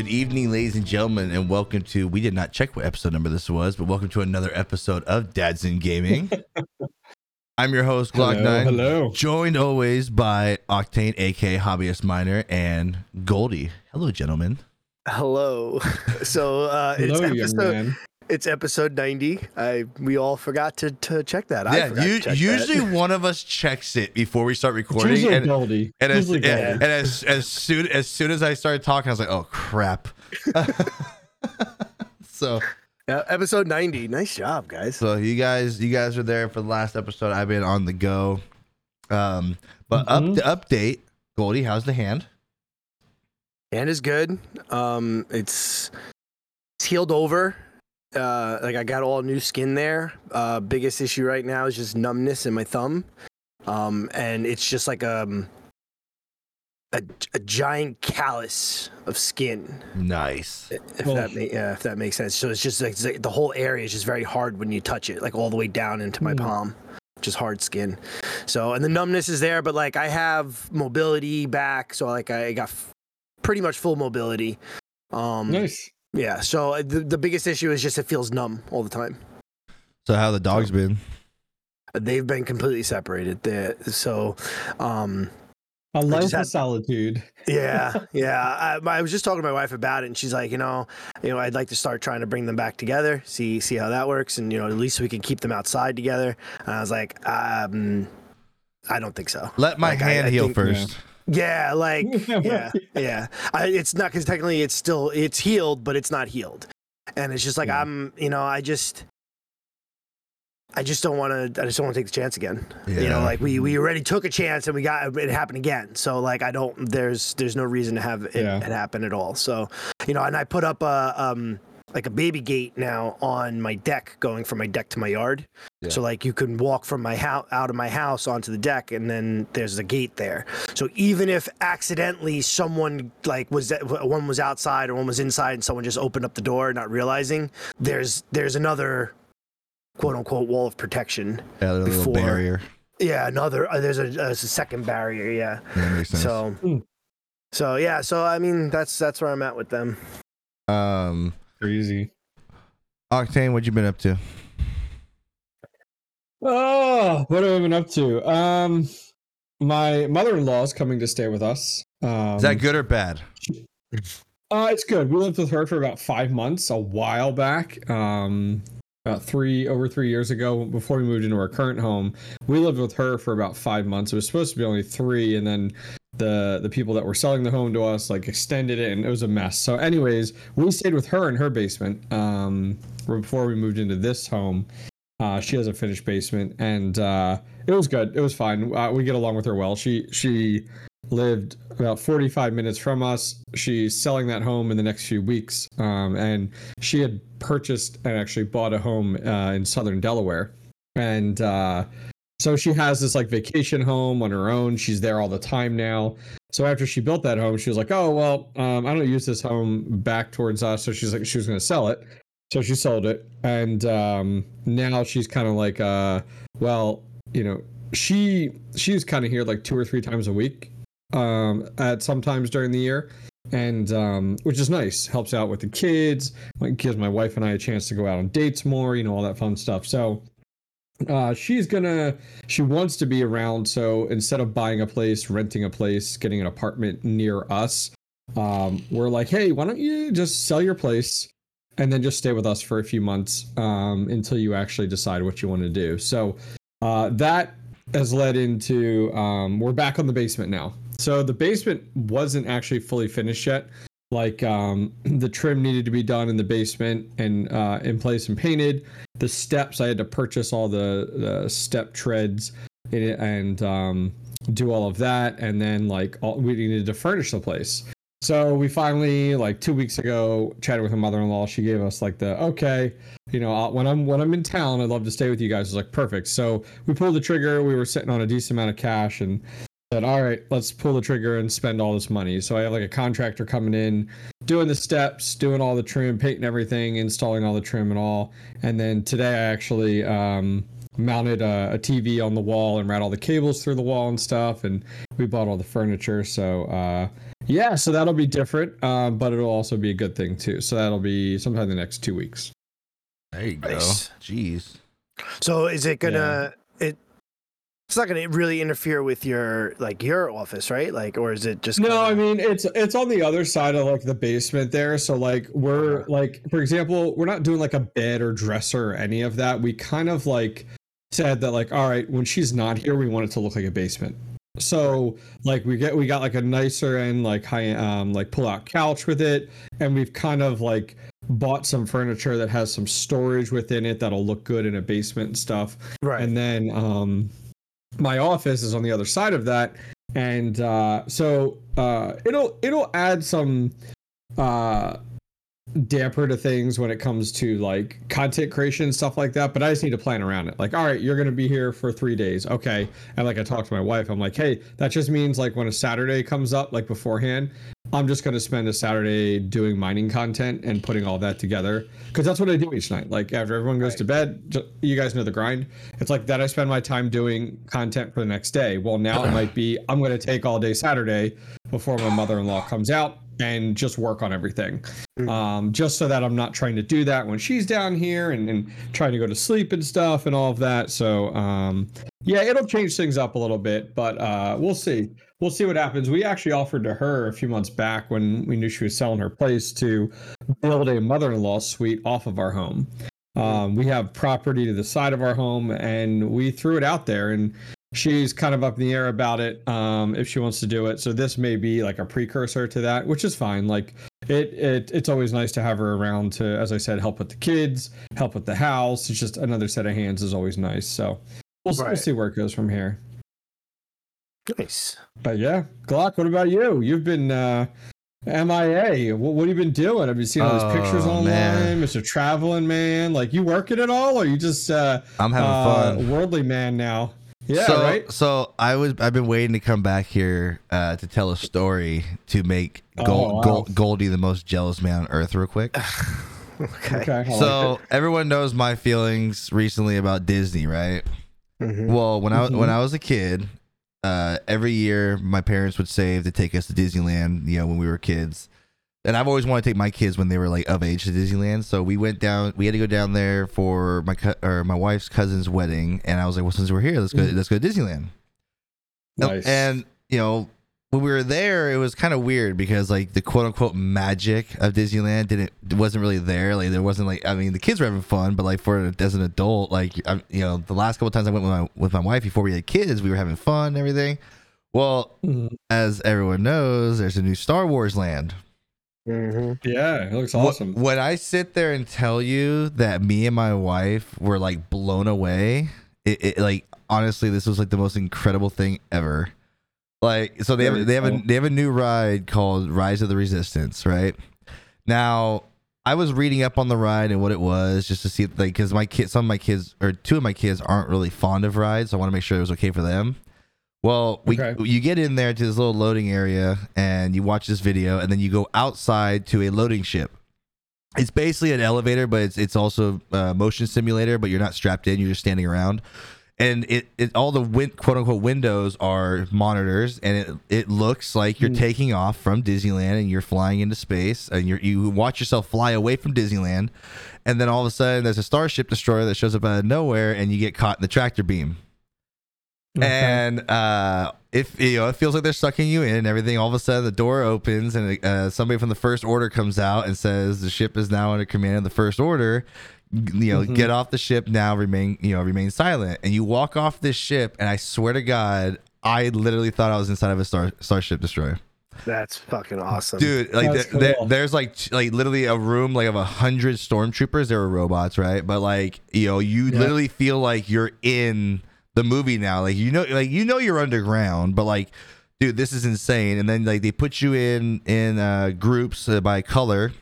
Good evening, ladies and gentlemen, and welcome to. We did not check what episode number this was, but welcome to another episode of Dads in Gaming. I'm your host, Glock Hello, Nine, hello. joined always by Octane, aka Hobbyist Miner, and Goldie. Hello, gentlemen. Hello. So uh, it's Hello, young episode man. It's episode ninety. I we all forgot to, to check that. I yeah, forgot you, to check usually that. one of us checks it before we start It's recording, usually and, Goldie. and, as, Usually and, and as as soon as soon as I started talking, I was like, "Oh crap!" so Yeah, episode ninety. Nice job, guys. So you guys, you guys are there for the last episode. I've been on the go. Um, but Mhm. up to update, Goldie, how's the hand? And is good. Um, it's it's healed over. Uh, like I got all new skin there. Uh, biggest issue right now is just numbness in my thumb. Um, and it's just like um a, a giant callus of skin. Nice. if Oh. that ma- yeah, if that makes sense. So it's just like it's like the whole area is just very hard when you touch it, like all the way down into my Mm. palm, just hard skin. So and the numbness is there, but like I have mobility back, so like I got f- pretty much full mobility. Um, nice. Yeah. So uh, the the biggest issue is just it feels numb all the time. So how the dog's been? They've been completely separated. they so, um, A life just of solitude. Yeah, yeah. I, I was just talking to my wife about it, and she's like, you know, you know, I'd like to start trying to bring them back together, see see how that works, and you know, at least we can keep them outside together. And I was like, um, I don't think so. Let my Like, I- hand I heal think- first. Yeah, like yeah, yeah. I, it's not because technically it's still it's healed, but it's not healed, and it's just like Yeah. I'm, you know, I just. I just don't want to. I just don't want to take the chance again. You know, like we we already took a chance and we got it happened again. So like I don't. There's there's no reason to have it, Yeah. it happen at all. So you know, and I put up a um like a baby gate now on my deck, going from my deck to my yard. So like you can walk from my house out of my house onto the deck, and then there's a gate there. So even if accidentally someone like was one was outside or one was inside, and someone just opened up the door not realizing, there's there's another quote unquote wall of protection. yeah, a little before- barrier. Yeah, another. Uh, there's a, there's a second barrier. Yeah. Yeah, makes sense. So. Hmm. So yeah, so I mean that's that's where I'm at with them. um, Crazy. Octane, what you been up to? Oh, what have I been up to? Um, my mother-in-law is coming to stay with us. Um, Is that good or bad? Uh, it's good. We lived with her for about five months a while back. Um, about three over three years ago, before we moved into our current home, we lived with her for about five months. It was supposed to be only three, and then the the people that were selling the home to us like extended it, and it was a mess. So, anyways, we stayed with her in her basement um, before we moved into this home. Uh, she has a finished basement, and uh, it was good. It was fine. Uh, we get along with her well. She she lived about 45 minutes from us. She's selling that home in the next few weeks. Um, and she had purchased and actually bought a home uh, in southern Delaware. And uh, so she has this like vacation home on her own. She's there all the time now. So after she built that home, she was like, oh, well, um, I don't use this home back towards us. So she's like, she was going to sell it. So she sold it. And um, now she's kind of like, uh, well, you know, she she's kind of here like two or three times a week um at sometimes during the year and um which is nice helps out with the kids gives my wife and i a chance to go out on dates more you know all that fun stuff so uh she's gonna she wants to be around so instead of buying a place renting a place getting an apartment near us um we're like hey why don't you just sell your place and then just stay with us for a few months um until you actually decide what you want to do so uh that has led into um, we're back on the basement now. So the basement wasn't actually fully finished yet. Like um, the trim needed to be done in the basement and uh, in place and painted. The steps I had to purchase all the, the step treads and um, do all of that. And then like all, we needed to furnish the place. So we finally like two weeks ago chatted with my mother-in-law. She gave us like the okay, you know, when I'm when I'm in town, I'd love to stay with you guys. It's like perfect. So we pulled the trigger. We were sitting on a decent amount of cash and said, all right, let's pull the trigger and spend all this money. So I have like a contractor coming in, doing the steps, doing all the trim, painting everything, installing all the trim and all. And then today I actually um, mounted a, a, TV on the wall and ran all the cables through the wall and stuff. And we bought all the furniture. So uh, yeah, so that'll be different, um, but it'll also be a good thing too. So that'll be sometime in the next two weeks. There you go. Nice. Jeez. So is it gonna yeah. it? It's not gonna really interfere with your like your office, right? Like, or is it just? No, kinda... I mean it's it's on the other side of like the basement there. So like we're like for example, we're not doing like a bed or dresser or any of that. We kind of like said that like all right, when she's not here, we want it to look like a basement. So like we get we got like a nicer and like high um like pull out couch with it, and we've kind of like bought some furniture that has some storage within it that'll look good in a basement and stuff. Right. And then um my office is on the other side of that. And uh so uh it'll it'll add some uh damper to things when it comes to like content creation and stuff like that but i just need to plan around it like all right you're to be here for three days okay and like i talked to my wife i'm like hey that just means like when a saturday comes up like beforehand i'm just going to spend a saturday doing mining content and putting all that together because that's what i do each night like after everyone goes right. to bed you guys know the grind it's like that i spend my time doing content for the next day well now it might be i'm going to take all day saturday before my mother-in-law comes out and just work on everything. Mm. Um, just so that I'm not trying to do that when she's down here and, and trying to go to sleep and stuff and all of that. So um, yeah, it'll change things up a little bit, but uh, we'll see. We'll see what happens. We actually offered to her a few months back when we knew she was selling her place to build a mother-in-law suite off of our home. Um, we have property to the side of our home, and we threw it out there. And she's kind of up in the air about it um, if she wants to do it. So this may be like a precursor to that, which is fine. Like it, it it's always nice to have her around to, as I said, help with the kids, help with the house. It's just another set of hands is always nice. So we'll, right. we'll see where it goes from here. Nice. But yeah, Glock, what about you? You've been uh, MIA. What, what have you been doing? Have you seen all these oh, pictures online, man. Mr. Traveling Man? Like you working at all, or you just uh, I'm having uh, fun, worldly man now? Yeah, so, right. So I was I've been waiting to come back here uh, to tell a story to make Gold, oh, wow. Gold, Goldie the most jealous man on earth real quick. okay. okay so like everyone knows my feelings recently about Disney, right? Mm-hmm. Well, when mm-hmm. I when I was a kid, uh, every year my parents would save to take us to Disneyland. You know, when we were kids, and I've always wanted to take my kids when they were like of age to Disneyland. So we went down. We had to go down there for my co- or my wife's cousin's wedding, and I was like, well, since we're here, let's go. Mm. Let's go to Disneyland. Nice. And you know, when we were there, it was kind of weird because like the quote unquote magic of Disneyland didn't wasn't really there. Like there wasn't like I mean the kids were having fun, but like for as an adult, like I, you know, the last couple times I went with my with my wife before we had kids, we were having fun and everything. Well, mm-hmm. as everyone knows, there's a new Star Wars land Mm-hmm. Yeah, it looks awesome. When I sit there and tell you that me and my wife were like blown away, it, it like honestly, this was like the most incredible thing ever. Like, so they have they have a they have a new ride called Rise of the Resistance, right? Now, I was reading up on the ride and what it was just to see like because my kids, some of my kids or two of my kids aren't really fond of rides, so I want to make sure it was okay for them. Well, we okay. you get in there to this little loading area and you watch this video, and then you go outside to a loading ship. It's basically an elevator, but it's it's also a motion simulator. But you're not strapped in; you're just standing around. And it, it all the win, quote unquote windows are monitors, and it it looks like you're mm. taking off from Disneyland and you're flying into space, and you you watch yourself fly away from Disneyland, and then all of a sudden there's a starship destroyer that shows up out of nowhere, and you get caught in the tractor beam Okay. And uh, if you know, it feels like they're sucking you in and everything. All of a sudden, the door opens and uh, somebody from the first order comes out and says the ship is now under command of the first order. You know, mm-hmm. get off the ship now. Remain, you know, remain silent. And you walk off this ship, and I swear to God, I literally thought I was inside of a star starship destroyer. That's fucking awesome, dude. Like, th- cool. th- there's like, like literally a room like of a hundred stormtroopers. They were robots, right? But like, you know, you yeah. literally feel like you're in the movie now. Like you know, like you know you're underground, but like, dude, this is insane. And then like they put you in in uh, groups uh, by color,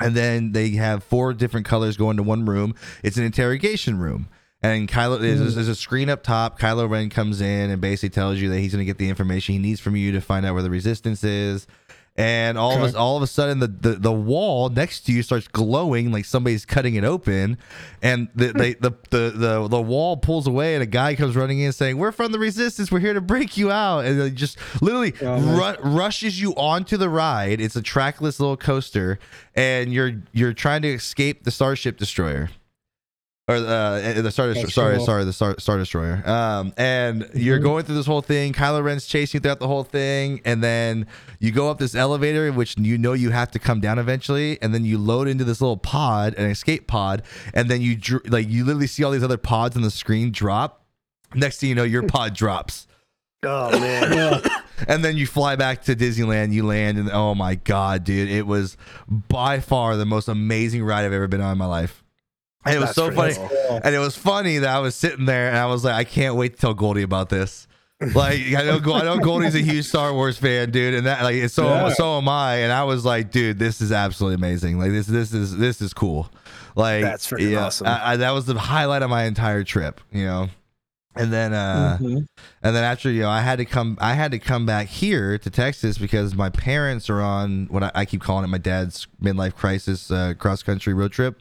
and then they have four different colors go into one room. It's an interrogation room. And Kylo, there's, mm. there's a screen up top. Kylo Ren comes in and basically tells you that he's going to get the information he needs from you to find out where the resistance is. And all of a, all of a sudden the, the the wall next to you starts glowing like somebody's cutting it open, and the they, the, the the the wall pulls away, and a guy comes running in saying, "We're from the resistance. We're here to break you out," and they just literally Oh my- ru- rushes you onto the ride. It's a trackless little coaster, and you're you're trying to escape the Starship Destroyer. Or uh, the Star Destroyer. Sorry, sorry, the Star, Star Destroyer. Um, and you're Mhm. going through this whole thing. Kylo Ren's chasing you throughout the whole thing, and then you go up this elevator, which you know you have to come down eventually, and then you load into this little pod, an escape pod, and then you dr- like you literally see all these other pods on the screen drop. Next thing you know, your pod drops, Oh man. And then you fly back to Disneyland. You land, and oh my god, dude, it was by far the most amazing ride I've ever been on in my life. And it was That's so funny. cool. And it was funny that I was sitting there and I was like, I can't wait to tell Goldie about this. Like I know, I know Goldie's a huge Star Wars fan, dude, and that like so Yeah. so am I. And I was like, dude, this is absolutely amazing. Like this this is this is cool. Like That's freaking awesome. I, I, that was the highlight of my entire trip, you know. And then uh Mhm. and then after you know I had to come I had to come back here to Texas because my parents are on what I, I keep calling it my dad's midlife crisis uh, cross country road trip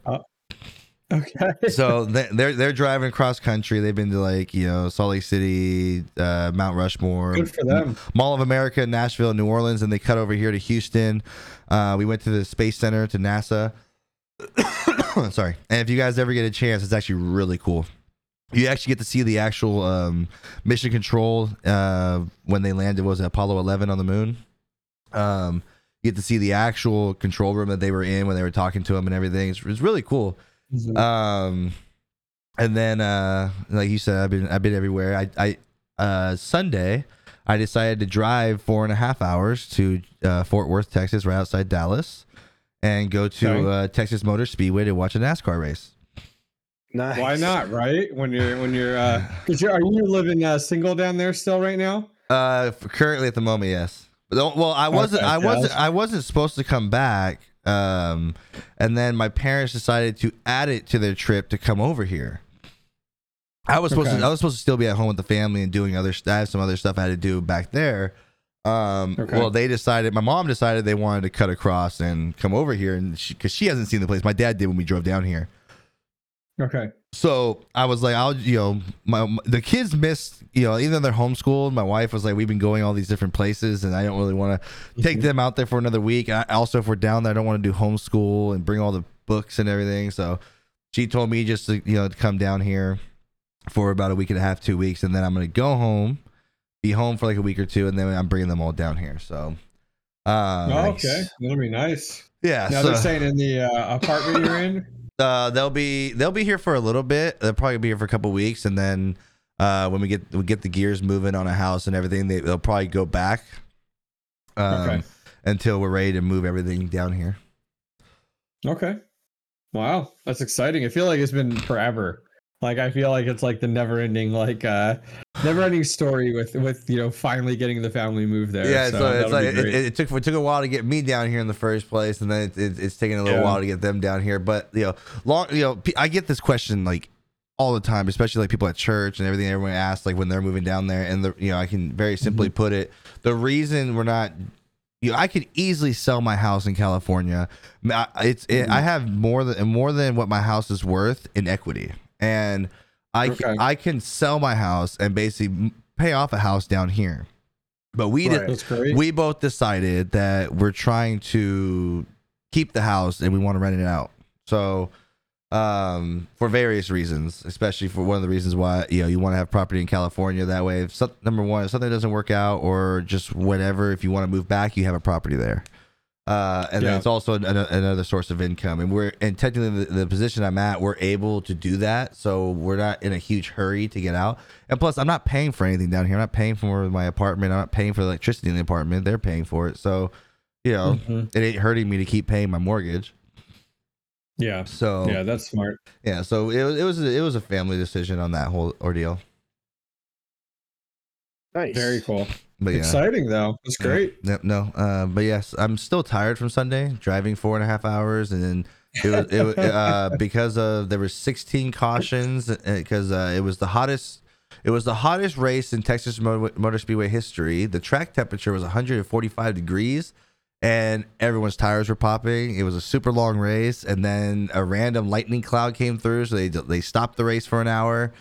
Okay. so they- they're they're driving cross country. They've been to like you know Salt Lake City, uh, Mount Rushmore, Good for them. Mall of America, Nashville, New Orleans, and they cut over here to Houston. Uh, we went to the Space Center to NASA. Sorry, and if you guys ever get a chance, it's actually really cool. You actually get to see the actual um, mission control uh, when they landed. Was it Apollo 11 on the moon? Um, you get to see the actual control room that they were in when they were talking to them and everything. It's, it's really cool. Mhm. Um, and then uh, like you said, I've been I've been everywhere. I I uh Sunday, I decided to drive four and a half hours to uh, Fort Worth, Texas, right outside Dallas, and go to uh, Texas Motor Speedway to watch a NASCAR race. Nice. Why not? Right? When you're when you're uh, cause you're, are you living uh, single down there still right now? Uh, currently at the moment, yes. Well, I wasn't. Okay, I wasn't. that's- I wasn't supposed to come back. Um, and then my parents decided to add it to their trip to come over here. I was supposed Okay. to. I was supposed to still be at home with the family and doing other. I have some other stuff I had to do back there. Um, Okay. well, they decided. My mom decided they wanted to cut across and come over here, and because she, hasn't seen the place, my dad did when we drove down here. Okay. So I was like, I'll, you know, my, the kids missed, you know, even though they're homeschooled. My wife was like, we've been going all these different places, and I don't really want to take them out there for another week. I, also, if we're down there, I don't want to do homeschool and bring all the books and everything. So she told me just to, you know, to come down here for about a week and a half, two weeks, and then I'm gonna go home, be home for like a week or two, and then I'm bringing them all down here. So, uh, oh, okay. That'll be nice. yeah. Now so- they're staying in the uh, apartment you're in. uh, they'll be they'll be here for a little bit. They'll probably be here for a couple weeks, and then uh, when we get we get the gears moving on a house and everything, they, they'll probably go back um, Okay. until we're ready to move everything down here. Okay. Wow, that's exciting. I feel like it's been forever. Like I feel like it's like the never-ending, like uh, never-ending story with with you know finally getting the family moved there. yeah, so, it's like it, it took it took a while to get me down here in the first place, and then it, it, it's taking a little Yeah. while to get them down here. But you know, long you know, I get this question like all the time, especially like people at church and everything. Everyone asks like when they're moving down there, and the you know, I can very simply Mm-hmm. put it: the reason we're not. You know, I could easily sell my house in California. I- It's it, Mm-hmm. I have more than more than what my house is worth in equity, and I Okay. can, I can sell my house and basically pay off a house down here. But we Right. great. we both decided that we're trying to keep the house and we want to rent it out. So, um, for various reasons, especially for one of the reasons why you know you want to have property in California. That way, if some, number one, if something doesn't work out or just whatever, if you want to move back, you have a property there. Uh, and then it's also an, an- another source of income. And we're and technically the, the position I'm at, we're able to do that. So we're not in a huge hurry to get out. And plus, I'm not paying for anything down here. I'm not paying for my apartment. I'm not paying for the electricity in the apartment. They're paying for it. So, you know, Mhm. it ain't hurting me to keep paying my mortgage. Yeah, So yeah, that's smart. yeah, so it was it was it was a family decision on that whole ordeal. Nice. Very cool. But yeah, Exciting though. That's Yeah. great. Yep, no, uh, but yes, I'm still tired from Sunday driving four and a half hours, and then it was it was, uh, because of there were 16 cautions because uh, it was the hottest. It was the hottest race in Texas Motor, Motor Speedway history. The track temperature was 145 degrees, and everyone's tires were popping. It was a super long race, and then a random lightning cloud came through, so they they stopped the race for an hour.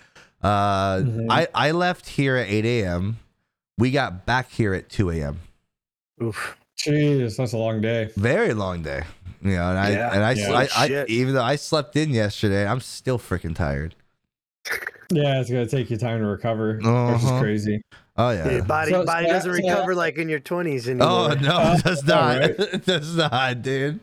Uh, Mhm. I I left here at 8 a.m. We got back here at 2 a.m. Oof. Jeez, that's a long day. Very long day, you know. And I Yeah. and I, Yeah. I, I Shit. even though I slept in yesterday, I'm still freaking tired. Yeah, it's gonna take you time to recover, which is Uh-huh. crazy. Oh yeah. Your body So- body so- doesn't so- recover like in your twenties anymore. Oh no, Uh, it does all not. right. It does not, dude.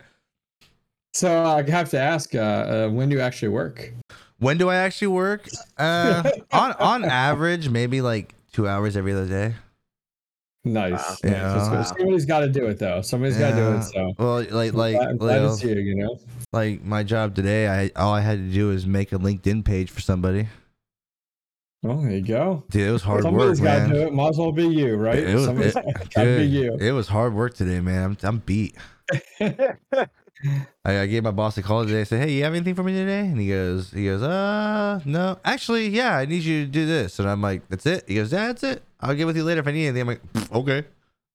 So I have to ask, uh, uh, when do you actually work? When do I actually work? Uh, on on average, maybe like two hours every other day. Nice. Wow. Yeah. That's good. Wow. Somebody's got to do it though. Somebody's got to do it. So Well, like like I'm glad you know, it's you. You know. like my job today, I all I had to do was make a LinkedIn page for somebody. Well, there you go. Dude, it was hard Somebody's work, Somebody's got to do it. Might as well be you, right? It was Somebody's it, got to be you. it was hard work today, man. I'm I'm beat. I, I gave my boss a call today. I said, "Hey, you have anything for me today?" And he goes, "He goes, uh, no, actually, yeah, I need you to do this." And I'm like, "That's it." He goes, "Yeah, that's it. I'll get with you later if I need anything." I'm like, "Okay."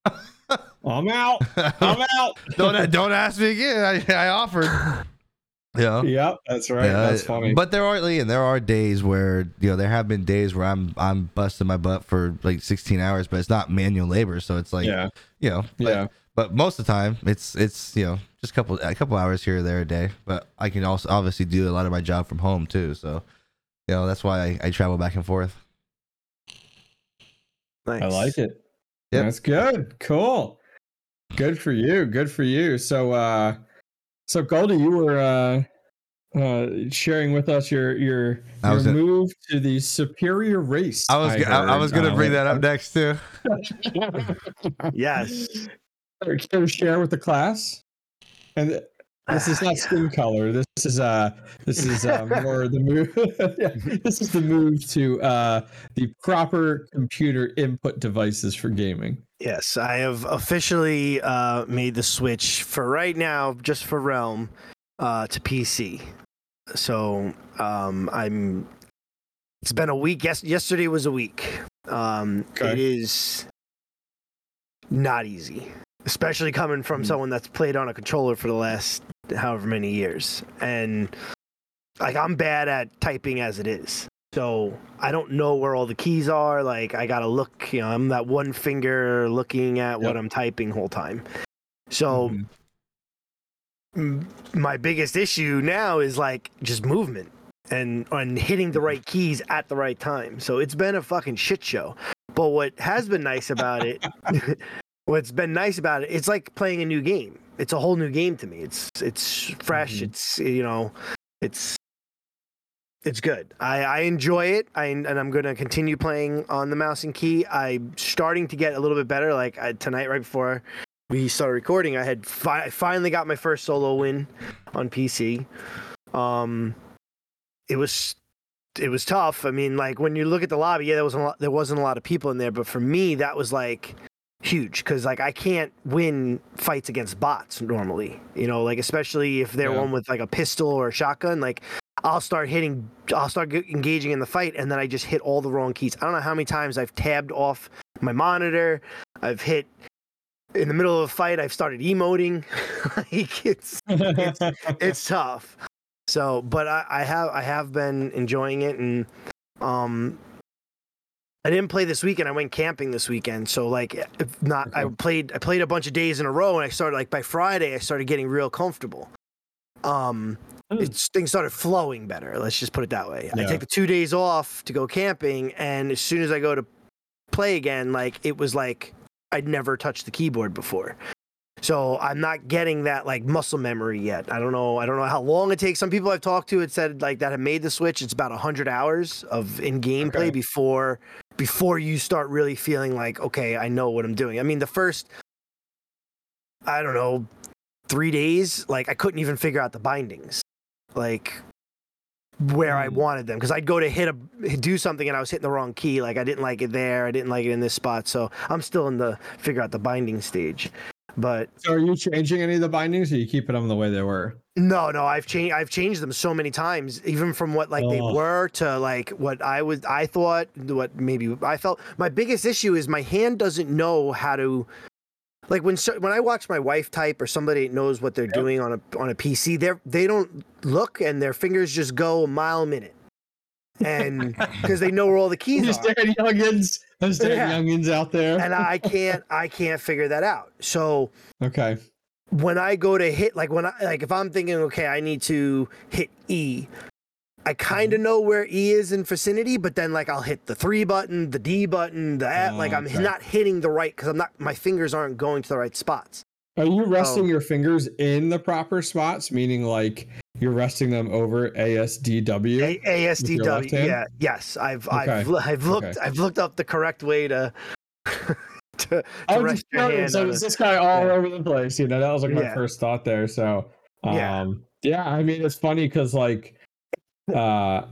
I'm out. I'm out. don't don't ask me again. I, I offered. Yeah. Yep, that's right. Yeah, that's funny. But there are and there are days where you know there have been days where I'm I'm busting my butt for like 16 hours, but it's not manual labor, so it's like yeah, you know but, yeah. But most of the time, it's it's you know just a couple a couple hours here or there a day. But I can also obviously do a lot of my job from home too, so you know that's why I, I travel back and forth. nice. I like it. Yep. That's good. Cool. Good for you. Good for you. So, uh, so Goldie, you were uh, uh, sharing with us your your I your gonna- move to the superior race. I was I, I heard. was gonna Uh, bring that up next too. Yes. Care to share with the class? And this is not skin color. This is uh this is uh, more the move. yeah, this is the move to uh the proper computer input devices for gaming. Yes, I have officially uh, made the switch for right now, just for Realm, uh, to PC. So um, I'm. It's been a week. Yes, yesterday was a week. Um, Okay. It is not easy, especially coming from Hmm. someone that's played on a controller for the last however many years, and like I'm bad at typing as it is. So I don't know where all the keys are. Like I gotta look. You know, I'm that one finger looking at what I'm typing whole time. So Mhm. m- my biggest issue now is like just movement and and hitting the right keys at the right time. So it's been a fucking shit show. But what has been nice about it, what's been nice about it, it's like playing a new game. It's a whole new game to me. It's it's fresh. Mhm. It's you know, it's it's good. I, I enjoy it. I and I'm gonna continue playing on the mouse and key. I'm starting to get a little bit better. Like I, tonight, right before we started recording, I had fi- I finally got my first solo win on PC. Um, it was it was tough. I mean, like when you look at the lobby, yeah, there wasn't a lot, there wasn't a lot of people in there, but for me, that was like huge because like I can't win fights against bots normally. You know, like especially if they're Yeah. one with like a pistol or a shotgun, like. I'll start hitting, I'll start engaging in the fight, and then I just hit all the wrong keys. I don't know how many times I've tabbed off my monitor. I've hit in the middle of a fight. I've started emoting. like it's it's tough. So, but I, I have I have been enjoying it, and um, I didn't play this weekend. I went camping this weekend, so like, if not I played I played a bunch of days in a row, and I started like by Friday I started getting real comfortable. Um, Hmm. it's things started flowing better. Let's just put it that way. I Yeah. take the two days off to go camping, and as soon as I go to play again, like it was like I'd never touched the keyboard before. So I'm not getting that like muscle memory yet. I don't know. I don't know how long it takes. Some people I've talked to had said like that have made the switch. It's about hundred hours of in gameplay Okay. before before you start really feeling like okay, I know what I'm doing. I mean, the first I don't know three days, like I couldn't even figure out the bindings, like where I Mm. wanted them because I'd go to hit a do something and I was hitting the wrong key. Like I didn't like it there. I didn't like it in this spot. So I'm still in the figure out the binding stage. But so, are you changing any of the bindings, or you keeping them the way they were? no, no, I've changed. I've changed them so many times, even from what like they Oh. were to like what I was. I thought what maybe I felt. My biggest issue is my hand doesn't know how to like when so, when I watch my wife type or somebody knows what they're yep. doing on a on a PC, they they don't look and their fingers just go a mile a minute, and because they know where all the keys Just are. youngins, there's yeah. youngins out there, and I can't I can't figure that out. So okay, when I go to hit like when I like if I'm thinking okay I need to hit E, I kind of mm-hmm. know where E is in vicinity, but then like I'll hit the three button, the D button, the F, oh, like I'm okay. not hitting the right because I'm not my fingers aren't going to the right spots. Are you resting um, your fingers in the proper spots? Meaning like you're resting them over ASDW. A- ASDW. Yeah. Yes. I've okay. I've I've looked okay. I've looked up the correct way to. to, to rest your hand so is this guy all yeah. over the place? You know, that was like my yeah. first thought there. So, um, yeah. yeah, I mean, it's funny because like uh,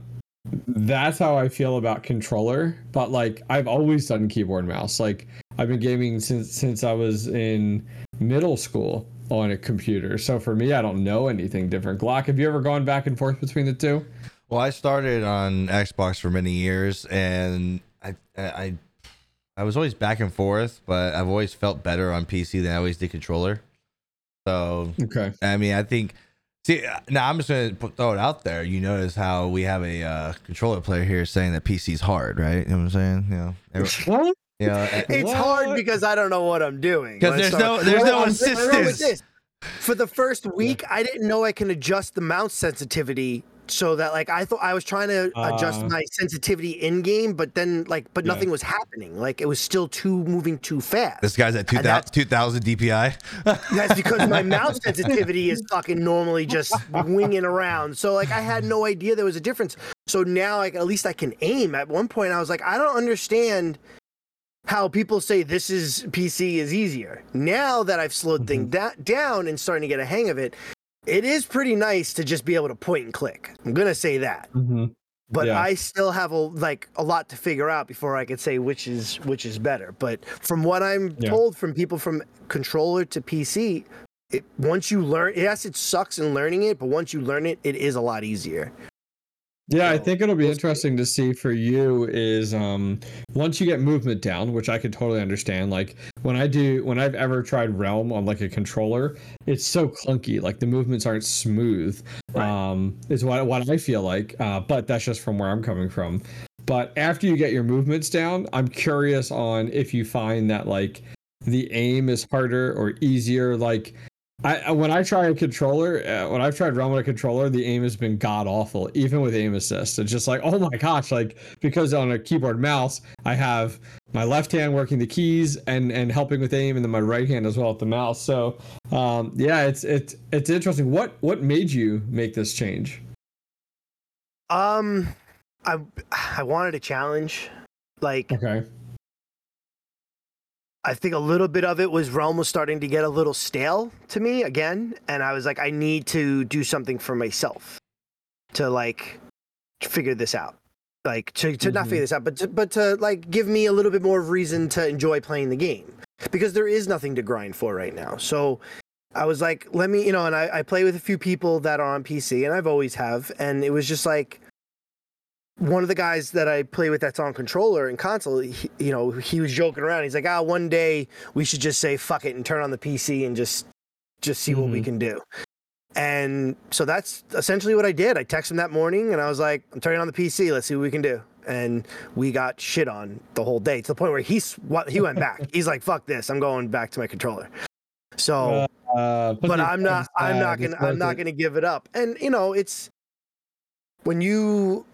that's how I feel about controller. But like I've always done keyboard mouse. Like I've been gaming since since I was in middle school on a computer. So for me, I don't know anything different. Glock, have you ever gone back and forth between the two? Well, I started on Xbox for many years, and I I I was always back and forth, but I've always felt better on PC than I always did controller. So okay, I mean, I think See, now I'm just gonna put, throw it out there. You notice how we have a uh, controller player here saying that PC's hard, right? You know what I'm saying? You know, every, you know it's what? hard because I don't know what I'm doing. Because there's no there's no assistance. For the first week, I didn't know I can adjust the mouse sensitivity so that like I thought I was trying to adjust uh, my sensitivity in game, but then like but nothing was happening. Like it was still too moving too fast. This guy's at 2000, 2000 DPI. that's because my mouse sensitivity is fucking normally just winging around. So like I had no idea there was a difference. So now like at least I can aim. At one point I was like I don't understand how people say this is PC is easier. Now that I've slowed mm-hmm. things down and starting to get a hang of it, it is pretty nice to just be able to point and click. I'm gonna say that. Mm-hmm. But yeah. I still have a like a lot to figure out before I could say which is which is better. But from what I'm yeah. told from people from controller to PC, it, once you learn, yes, it sucks in learning it, but once you learn it, it is a lot easier. Yeah, I think it'll be interesting to see for you is um once you get movement down, which I could totally understand. Like when I do when I've ever tried Realm on like a controller, it's so clunky. Like the movements aren't smooth. Right. Um is what what I feel like. Uh, but that's just from where I'm coming from. But after you get your movements down, I'm curious on if you find that like the aim is harder or easier. Like I when I try a controller, uh, when I've tried running a controller, the aim has been god awful, even with aim assist. It's just like, oh my gosh, like because on a keyboard mouse, I have my left hand working the keys and and helping with aim, and then my right hand as well with the mouse. So, um, yeah, it's it's it's interesting. What what made you make this change? Um, I I wanted a challenge, like okay I think a little bit of it was Realm was starting to get a little stale to me again, and I was like, I need to do something for myself to like figure this out, like to, to mm-hmm. not figure this out, but to, but to like give me a little bit more of reason to enjoy playing the game because there is nothing to grind for right now. So I was like, let me, you know, and I, I play with a few people that are on PC, and I've always have, and it was just like one of the guys that I play with that's on controller and console, he, you know, he was joking around. He's like, "Ah, one day we should just say fuck it and turn on the PC and just just see mm-hmm. what we mm-hmm. can do." And so that's essentially what I did. I texted him that morning and I was like, "I'm turning on the PC. Let's see what we can do." And we got shit on the whole day to the point where he's what he went back. he's like, "Fuck this! I'm going back to my controller." So, uh, but I'm not. I'm not gonna. I'm not gonna give it up. And you know, it's when you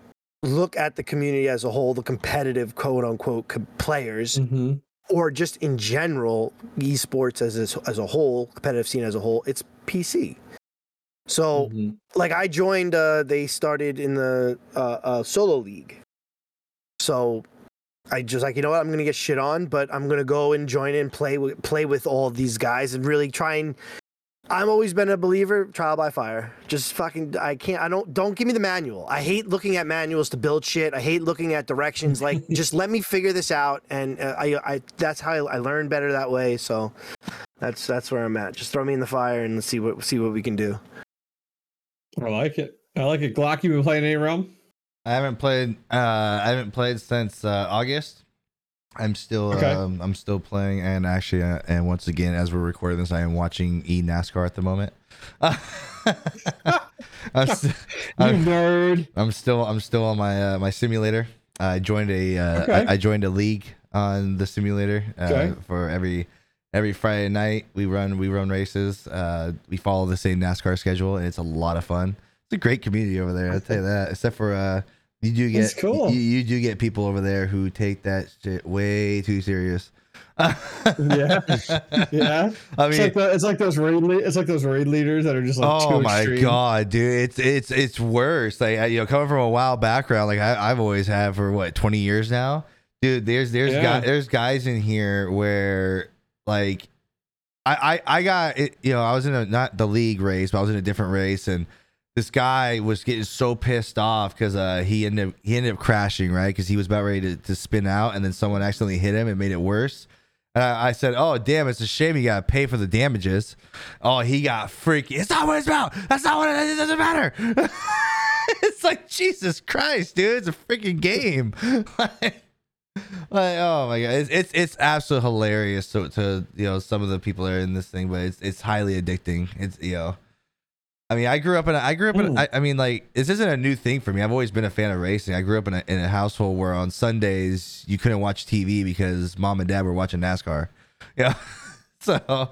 look at the community as a whole, the competitive quote unquote players, mm-hmm. or just in general, esports as a, as a whole, competitive scene as a whole, it's PC. So, mm-hmm. like, I joined. Uh, they started in the uh, uh, solo league. So, I just like you know what I'm gonna get shit on, but I'm gonna go and join and play with play with all these guys, and really try and I've always been a believer trial by fire. Just fucking I can't I don't don't give me the manual. I hate looking at manuals to build shit. I hate looking at directions like just let me figure this out and uh, I I that's how I, I learn better that way. So that's that's where I'm at. Just throw me in the fire and let's see what see what we can do. I like it. I like it. Glock, you been playing any realm? I haven't played uh I haven't played since uh August. I'm still Okay. um, I'm still playing, and actually, uh, and once again, as we're recording this, I am watching e NASCAR at the moment. I'm, st- You I'm, nerd. I'm still I'm still on my uh, my simulator. I joined a uh, Okay. I, I joined a league on the simulator uh, Okay. for every every Friday night. We run we run races. Uh, we follow the same NASCAR schedule, and it's a lot of fun. It's a great community over there. I'll tell you that. Except for uh, you do get That's cool. you, you do get people over there who take that shit way too serious. Yeah. Yeah. I It's mean, like, the, it's like those raid. Le- it's like those raid leaders that are just like oh my extreme. god, dude, it's it's it's worse. Like you know, coming from a WoW background, like I, I've always had for what twenty years now, dude. There's there's Yeah. guy, there's guys in here where like I I I got it. You know, I was in a not the league race, but I was in a different race, and this guy was getting so pissed off because uh he ended up, he ended up crashing right because he was about ready to, to spin out, and then someone accidentally hit him and made it worse. And I, I said, "Oh, damn! It's a shame you got to pay for the damages." Oh, he got freaky. It's not what it's about. That's not what it is. It doesn't matter. it's like Jesus Christ, dude! It's a freaking game. like, oh my god, it's it's, it's absolutely hilarious to, to you know some of the people that are in this thing, but it's it's highly addicting. It's you know. I mean, I grew up in. A, I grew up in. Mm. I, I mean, like this isn't a new thing for me. I've always been a fan of racing. I grew up in a, in a household where on Sundays you couldn't watch TV because mom and dad were watching NASCAR. Yeah, so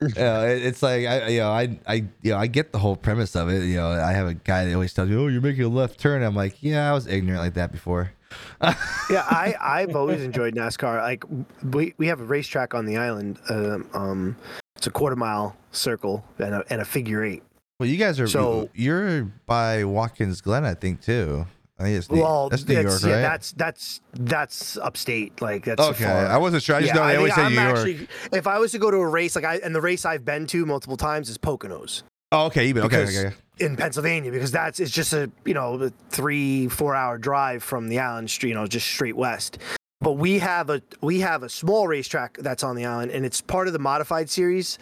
yeah, it, it's like I, you know, I, I, you know, I get the whole premise of it. You know, I have a guy that always tells me, "Oh, you're making a left turn." I'm like, yeah, I was ignorant like that before. yeah, I I've always enjoyed NASCAR. Like we we have a racetrack on the island. Um, um it's a quarter mile circle and a and a figure eight. Well, you guys are So- you're by Watkins Glen, I think too. I think it's New, well, that's New York, yeah, right? that's that's that's upstate. Like that's okay. far. I wasn't sure. I just know I they always say New I'm York. actually, if I was to go to a race like I and the race I've been to multiple times is Poconos oh, okay. Even okay, okay. in Pennsylvania because that's it's just a you know a three four hour drive from the island, street, you know, just straight west. But we have a we have a small racetrack that's on the island, and it's part of the modified series.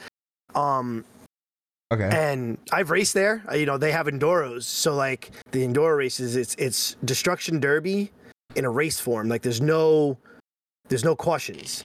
Um, Okay. and I've raced there. You know, they have enduros, so like the enduro races, it's it's destruction derby in a race form. Like there's no there's no cautions.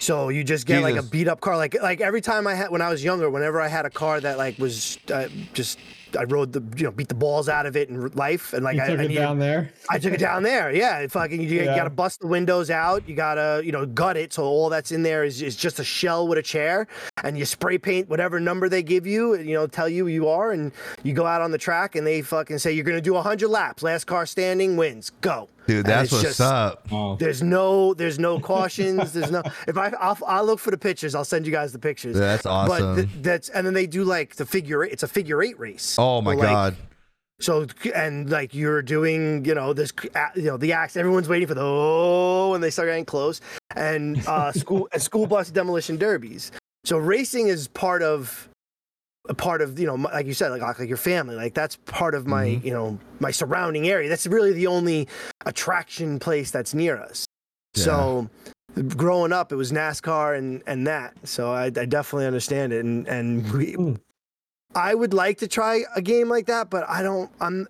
So you just get like a beat up car. Like like every time I had when I was younger, whenever I had a car that like was uh, just I rode the you know beat the balls out of it in life, and like you I, took I it needed, down there. I took it down there. Yeah, it fucking you, you got to bust the windows out. You gotta you know gut it, so all that's in there is, is just a shell with a chair, and you spray paint whatever number they give you. You know, tell you you are, and you go out on the track, and they fucking say you're gonna do hundred laps. Last car standing wins. Go. Dude, that's what's just- up. Oh, There's no, there's no cautions. There's no. If I, I'll, I'll look for the pictures. I'll send you guys the pictures. That's awesome. But th- that's and then they do like the figure. eight It's a figure eight race. oh my like, god. so and like you're doing, you know, this, you know, the acts. Everyone's waiting for the oh, and they start getting close. And uh, school and school bus demolition derbies. So racing is part of a part of you know, like you said, like like your family. Like that's part of my Mhm. you know my surrounding area. That's really the only attraction place that's near us. So growing up, it was NASCAR and and that. So I, I definitely understand it. And and we, Hmm. I would like to try a game like that, but I don't. I'm.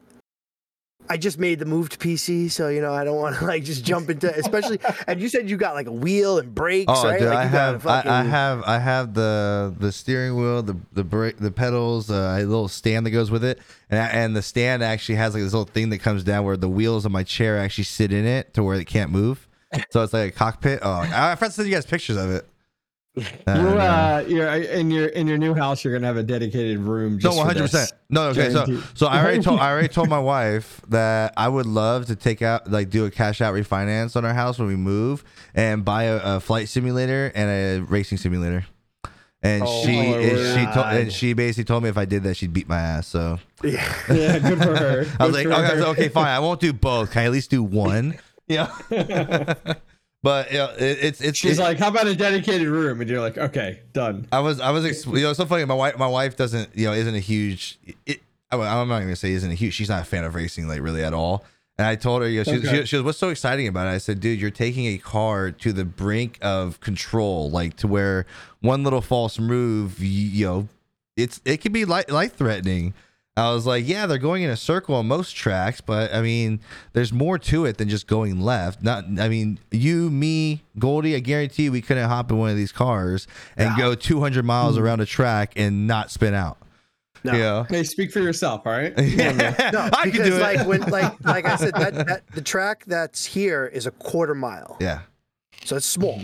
I just made the move to PC, so you know I don't want to like just jump into, especially. and you said you got like a wheel and brakes, Oh, right? dude, like I you got a have, I, I have, I have the the steering wheel, the the brake, the pedals, uh, a little stand that goes with it, and I- and the stand actually has like this little thing that comes down where the wheels of my chair actually sit in it to where it can't move. So it's like a cockpit. Oh, I I forgot to send you guys pictures of it. You And, uh, uh, you're in your in your new house. You're gonna have a dedicated room. No, Just one hundred percent. No, okay. So, Guaranteed. so I already told I already told my wife that I would love to take out like do a cash out refinance on our house when we move and buy a, a flight simulator and a racing simulator. And Oh, she and she told and she basically told me if I did that she'd beat my ass. So Yeah. Yeah, good for her. I was Good like, okay, her. okay, fine. I won't do both. Can I at least do one? Yeah. But you know, it, it's it's She's it- like, "How about a dedicated room?" And you're like, "Okay, done." I was I was you know it's so funny. My wife my wife doesn't you know isn't a huge. It, I- I'm not gonna say isn't a huge. She's not a fan of racing like really at all. And I told her, you know, she, Okay. she, she was, what's so exciting about it? I said, dude, you're taking a car to the brink of control, like to where one little false move, you, you know, it's it can be life life threatening. I was like, yeah, they're going in a circle on most tracks, but I mean, there's more to it than just going left. Not, I mean, you, me, Goldie, I guarantee we couldn't hop in one of these cars and No. go 200 miles mm-hmm. around a track and not spin out. No. Yeah. Hey, speak for yourself, all right? Come on, man. No, I can because do it. like when like like I said, that, that the track that's here is a quarter mile. yeah. So it's small.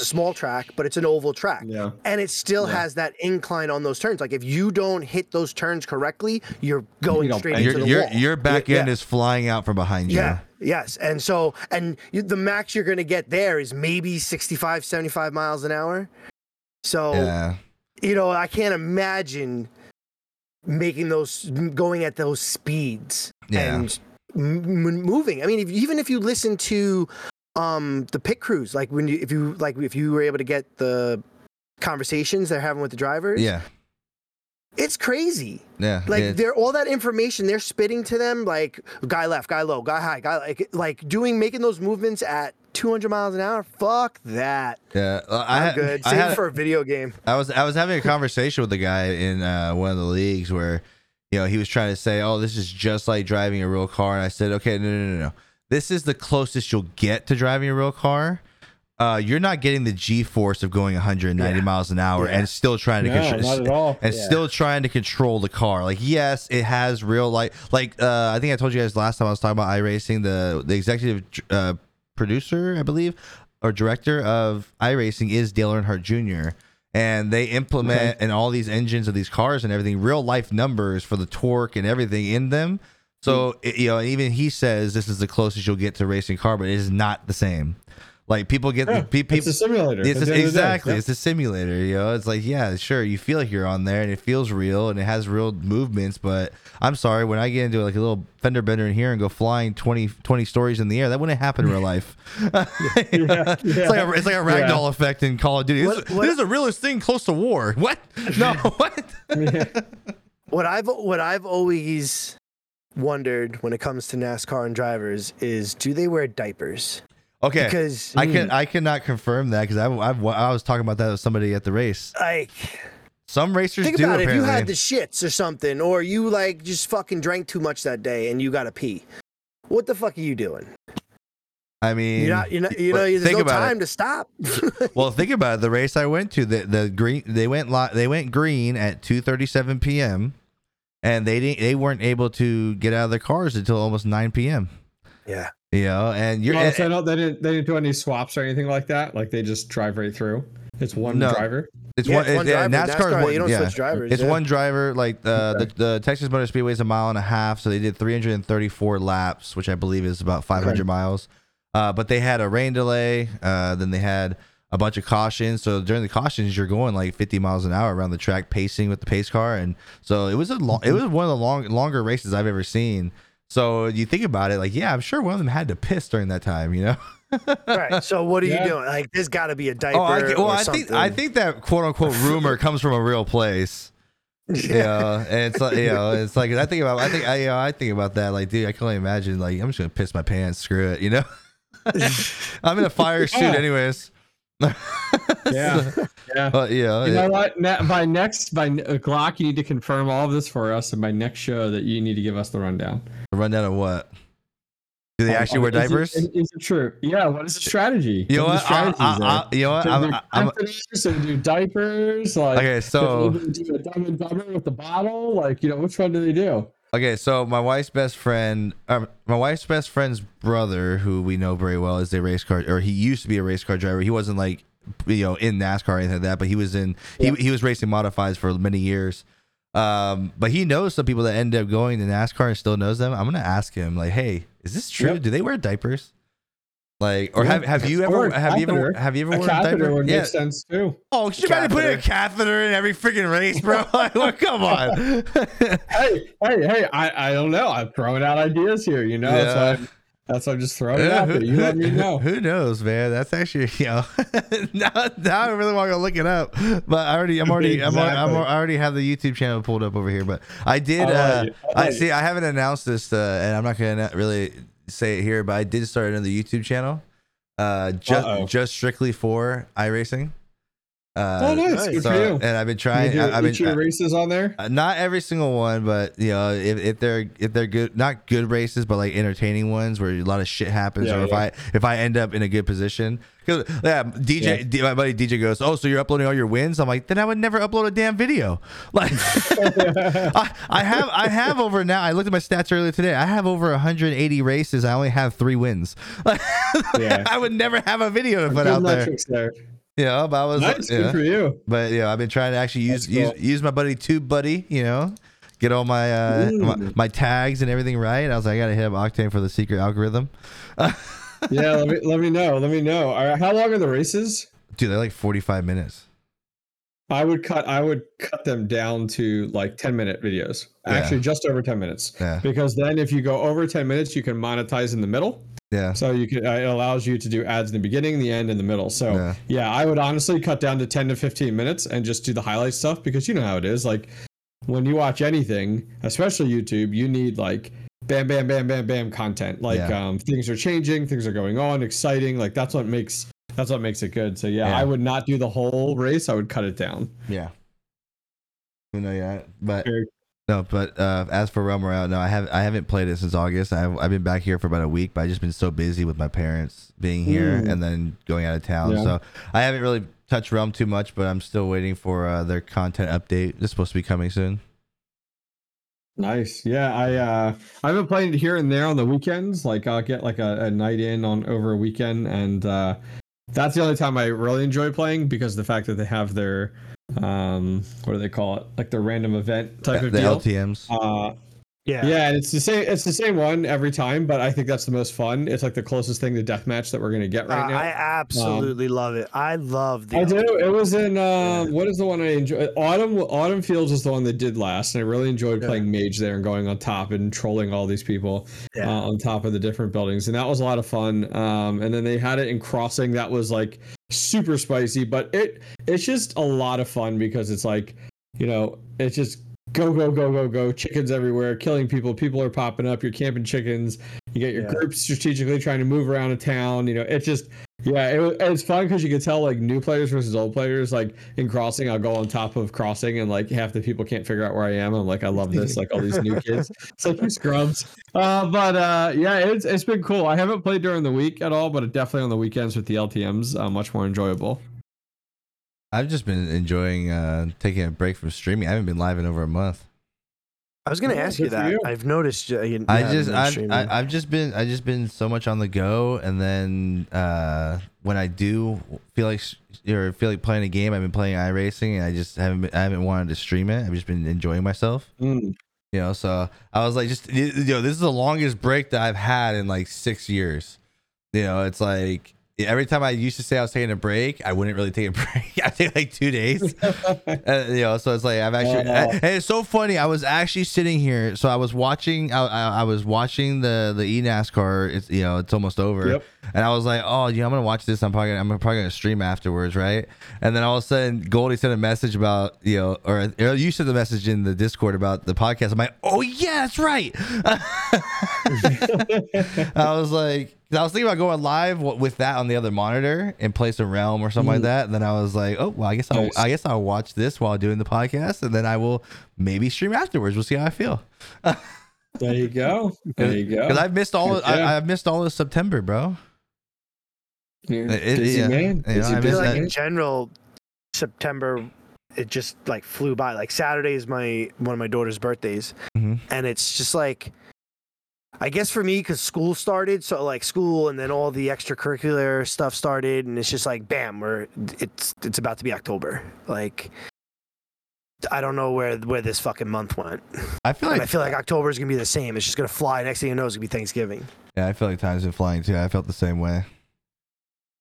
It's a small track, but it's an oval track. Yeah. And it still Yeah. has that incline on those turns. Like if you don't hit those turns correctly, you're going don't straight bang into Your, the your, wall. your back end yeah. is flying out from behind you. Yeah. Yes. And so, and you, the max you're going to get there is maybe 65, 75 miles an hour. So, Yeah. you know, I can't imagine making those, going at those speeds Yeah. and m- m- moving. I mean, if, even if you listen to um the pit crews, like when you, if you, like, if you were able to get the conversations they're having with the drivers, Yeah. it's crazy. Yeah. Like yeah. they're all that information they're spitting to them, like guy left, guy low, guy high, guy like like doing making those movements at 200 miles an hour. Fuck that. yeah. Uh, I I'm had- good. I Save had- it for a video game. I was I was having a conversation with a guy in uh, one of the leagues where, you know, he was trying to say, "Oh, this is just like driving a real car," and I said, "Okay, no, no, no, no. This is the closest you'll get to driving a real car. Uh, you're not getting the G force of going 190 Yeah. miles an hour Yeah. and still trying to No, control, not at all. and Yeah. still trying to control the car. Like, yes, it has real like like uh, I think I told you guys last time I was talking about iRacing. The the executive uh, producer, I believe, or director of iRacing is Dale Earnhardt Jr. And they implement in all these engines of these cars and everything real life numbers for the torque and everything in them. So it- you know, even he says this is the closest you'll get to racing car, but it is not the same. Like people get Yeah, the it's people a simulator. it's a- end of the day. exactly. Yeah. It's a simulator, you know. It's like, yeah, sure, you feel like you're on there and it feels real and it has real movements, but I'm sorry, when I get into like a little fender bender in here and go flying 20, 20 stories in the air, that wouldn't happen in real life. You? Yeah, It's like a it's like a yeah. ragdoll effect in Call of Duty. This, What- what- this is the realest thing close to war. What? No, what? Yeah. What I've what I've always wondered when it comes to NASCAR and drivers is do they wear diapers? Okay. Because I can hmm. I cannot confirm that because I, I I was talking about that with somebody at the race. like Some racers think do about it, if you had the shits or something, or you like just fucking drank too much that day and you gotta pee. What the fuck are you doing? I mean, You're not, you're not, you know, there's think no about it. time to stop. Well, think about it. The race I went to, the the green, they went li- they went green at 2:37 p.m. and they didn't they weren't able to get out of their cars until almost 9 p.m. yeah. You know, and you're and- so no, they didn't. They didn't do any swaps or anything like that. Like they just drive right through. It's one No. driver. it's Yeah, one, it's one it- driver. NASCAR, NASCAR, one, you don't yeah. switch drivers. It's yeah. one driver. Like uh, Okay. the the Texas Motor Speedway is a mile and a half, so they did 334 laps, which I believe is about 500 Okay. miles. Uh, but they had a rain delay. Uh, then they had a bunch of cautions. So during the cautions, you're going like 50 miles an hour around the track, pacing with the pace car, and so it was a long. It mm-hmm. was one of the long longer races I've ever seen. So you think about it, like yeah, I'm sure one of them had to piss during that time. You know. Right. So what are Yeah. you doing? Like, there's got to be a diaper. Oh, I, well, or I something. think I think that quote unquote rumor comes from a real place. Yeah, and it's like you know, it's like I think about I think I you know, I think about that like dude, I can only imagine like I'm just gonna piss my pants, screw it, you know. I'm in a fire suit Yeah. anyways. Yeah. Yeah. You know, You it- know what? Ne- by next, by uh, Glock, you need to confirm all of this for us, and by next show, that you need to give us the rundown. run down of what? Do they actually wear diapers? Is, is it true? Yeah. What is the strategy? You know What? I, I, you know what? So I'm, do I'm, so do diapers, like okay, so do do a dumb and dumber with the bottle, like you know, which one do they do? Okay, so my wife's best friend, um, my wife's best friend's brother, who we know very well, is a race car, or he used to be a race car driver. He wasn't like, you know, in NASCAR or anything like that, but he was in, Yeah. he, he was racing modifieds for many years. Um, but he knows some people that end up going to NASCAR and still knows them. I'm gonna ask him, like, hey, is this true? Yep. Do they wear diapers? Like, or Yeah. have have you ever a have you ever have you ever A worn a catheter diaper? would Yeah. make sense too. Oh, you imagine putting a catheter in every freaking race, bro? like, well, come on. Hey, hey, hey! I, I don't know. I'm throwing out ideas here. You know, that's why I'm, that's why I'm just throwing Yeah, out there. You let me know. Who knows, man? That's actually, you know, now, now I really want to go look it up. But I already, I'm already, I'm, already, I'm, I already have the YouTube channel pulled up over here. But I did, I uh. I I see. I haven't announced this, uh, and I'm not gonna really say it here, but I did start another YouTube channel, uh, just Uh-oh. just strictly for iRacing. Uh, oh, nice. nice. Good so- for you. and I've been You trying. do I, I've been your races on there. uh, not every single one, but you know, if, if they're if they're good, not good races, but like entertaining ones where a lot of shit happens, Yeah, or if. I if I end up in a good position, because yeah, DJ, Yeah. D- my buddy DJ goes, oh, so you're uploading all your wins? I'm like, then I would never upload a damn video. Like, I, I have I have over now. I looked at my stats earlier today. I have over 180 races. I only have three wins. Like, Yeah. I would never have a video to put out there. there. You know, but I was Nice. yeah. Good for you. But yeah, I've been trying to actually use That's use, use my buddy TubeBuddy, you know, get all my, uh, my my tags and everything right. I was like, I gotta hit up Octane for the secret algorithm. Yeah, let me let me know. Let me know. All right, how long are the races? Dude, they're like 45 minutes. I would cut. I would cut them down to like ten minute videos. Yeah. Actually, just over ten minutes. Yeah, Because then, if you go over ten minutes, you can monetize in the middle. yeah, So you can. It allows you to do ads in the beginning, the end, and the middle. So Yeah. yeah. I would honestly cut down to ten to fifteen minutes and just do the highlight stuff because you know how it is. Like when you watch anything, especially YouTube, you need like bam, bam, bam, bam, bam content. Like Yeah. um, things are changing, things are going on, exciting. Like that's what makes that's what makes it good. So yeah, Yeah. I would not do the whole race. I would cut it down. yeah. You know, yeah, but no, but uh, as for Realm Royale, no, I have I haven't played it since August. I've I've been back here for about a week, but I just been so busy with my parents being here Mm. and then going out of town, Yeah. so I haven't really touched Realm too much. But I'm still waiting for uh, their content update. It's supposed to be coming soon. Nice. Yeah, I uh I've been playing it here and there on the weekends. Like I'll get like a, a night in on over a weekend and uh that's the only time I really enjoy playing because the fact that they have their um what do they call it? Like the random event type the of deal. LTMs. Uh Yeah. yeah, and it's the same it's the same one every time, but I think that's the most fun. It's like the closest thing to deathmatch that we're gonna get right Uh, now. I absolutely love it. I love the. I do. It was in uh, Yeah. what is the one I enjoy? Autumn Autumn Fields is the one that did last, and I really enjoyed Yeah. playing mage there and going on top and trolling all these people Yeah. uh, on top of the different buildings, and that was a lot of fun. Um, and then they had it in Crossing, that was like super spicy, but it it's just a lot of fun because it's like you know it's just go go go go go chickens everywhere killing people people are popping up you're camping chickens you get your Yeah. groups strategically trying to move around a town you know it's just yeah it, it's fun because you can tell like new players versus old players like in crossing i'll go on top of crossing and like half the people can't figure out where i am i'm like i love this like all these new kids. It's like you scrubs. Uh but uh yeah it's it's been cool. I haven't played during the week at all but definitely on the weekends with the ltms uh, much more enjoyable I've just been enjoying uh, taking a break from streaming. I haven't been live in over a month. I was gonna ask you that. you. I've noticed. Uh, you, I just been I've. I, I've just been I just been so much on the go, and then uh, when I do feel like or feel like playing a game, I've been playing iRacing, and I just haven't been, I haven't wanted to stream it. I've just been enjoying myself, Mm. you know. So I was like, just you know, this is the longest break that I've had in like six years. You know, it's like every time I used to say I was taking a break, I wouldn't really take a break. I take like two days. Uh, you know, so it's like I've actually, Oh. and it's so funny. I was actually sitting here, so I was watching, I, I, I was watching the the e NASCAR. It's you know, it's almost over, Yep. and I was like, oh, you know, I'm gonna watch this. I'm probably, gonna, I'm probably gonna stream afterwards, right? And then all of a sudden, Goldie sent a message about you know, or, or you sent the message in the Discord about the podcast. I'm like, oh yeah, that's right. I was like, I was thinking about going live with that on the other monitor and play some Realm or something like Mm. that. And then I was like, oh well, I guess I'll Nice. I guess I'll watch this while doing the podcast, and then I will maybe stream afterwards. We'll see how I feel. there you go there you go Because I've missed all of, I, I've missed all of September, bro. Yeah, It- it- busy yeah. man. You know, Busy, I I feel like that. in general, September, it just like flew by. Like Saturday is my one of my daughter's birthdays, Mhm. and it's just like, I guess for me because school started, so like school and then all the extracurricular stuff started, and it's just like bam, we're it's it's about to be October. Like, I don't know where where this fucking month went. I feel And like I feel like October is gonna be the same. It's just gonna fly. Next thing you know, it's gonna be Thanksgiving. yeah, I feel like time's been flying too. I felt the same way.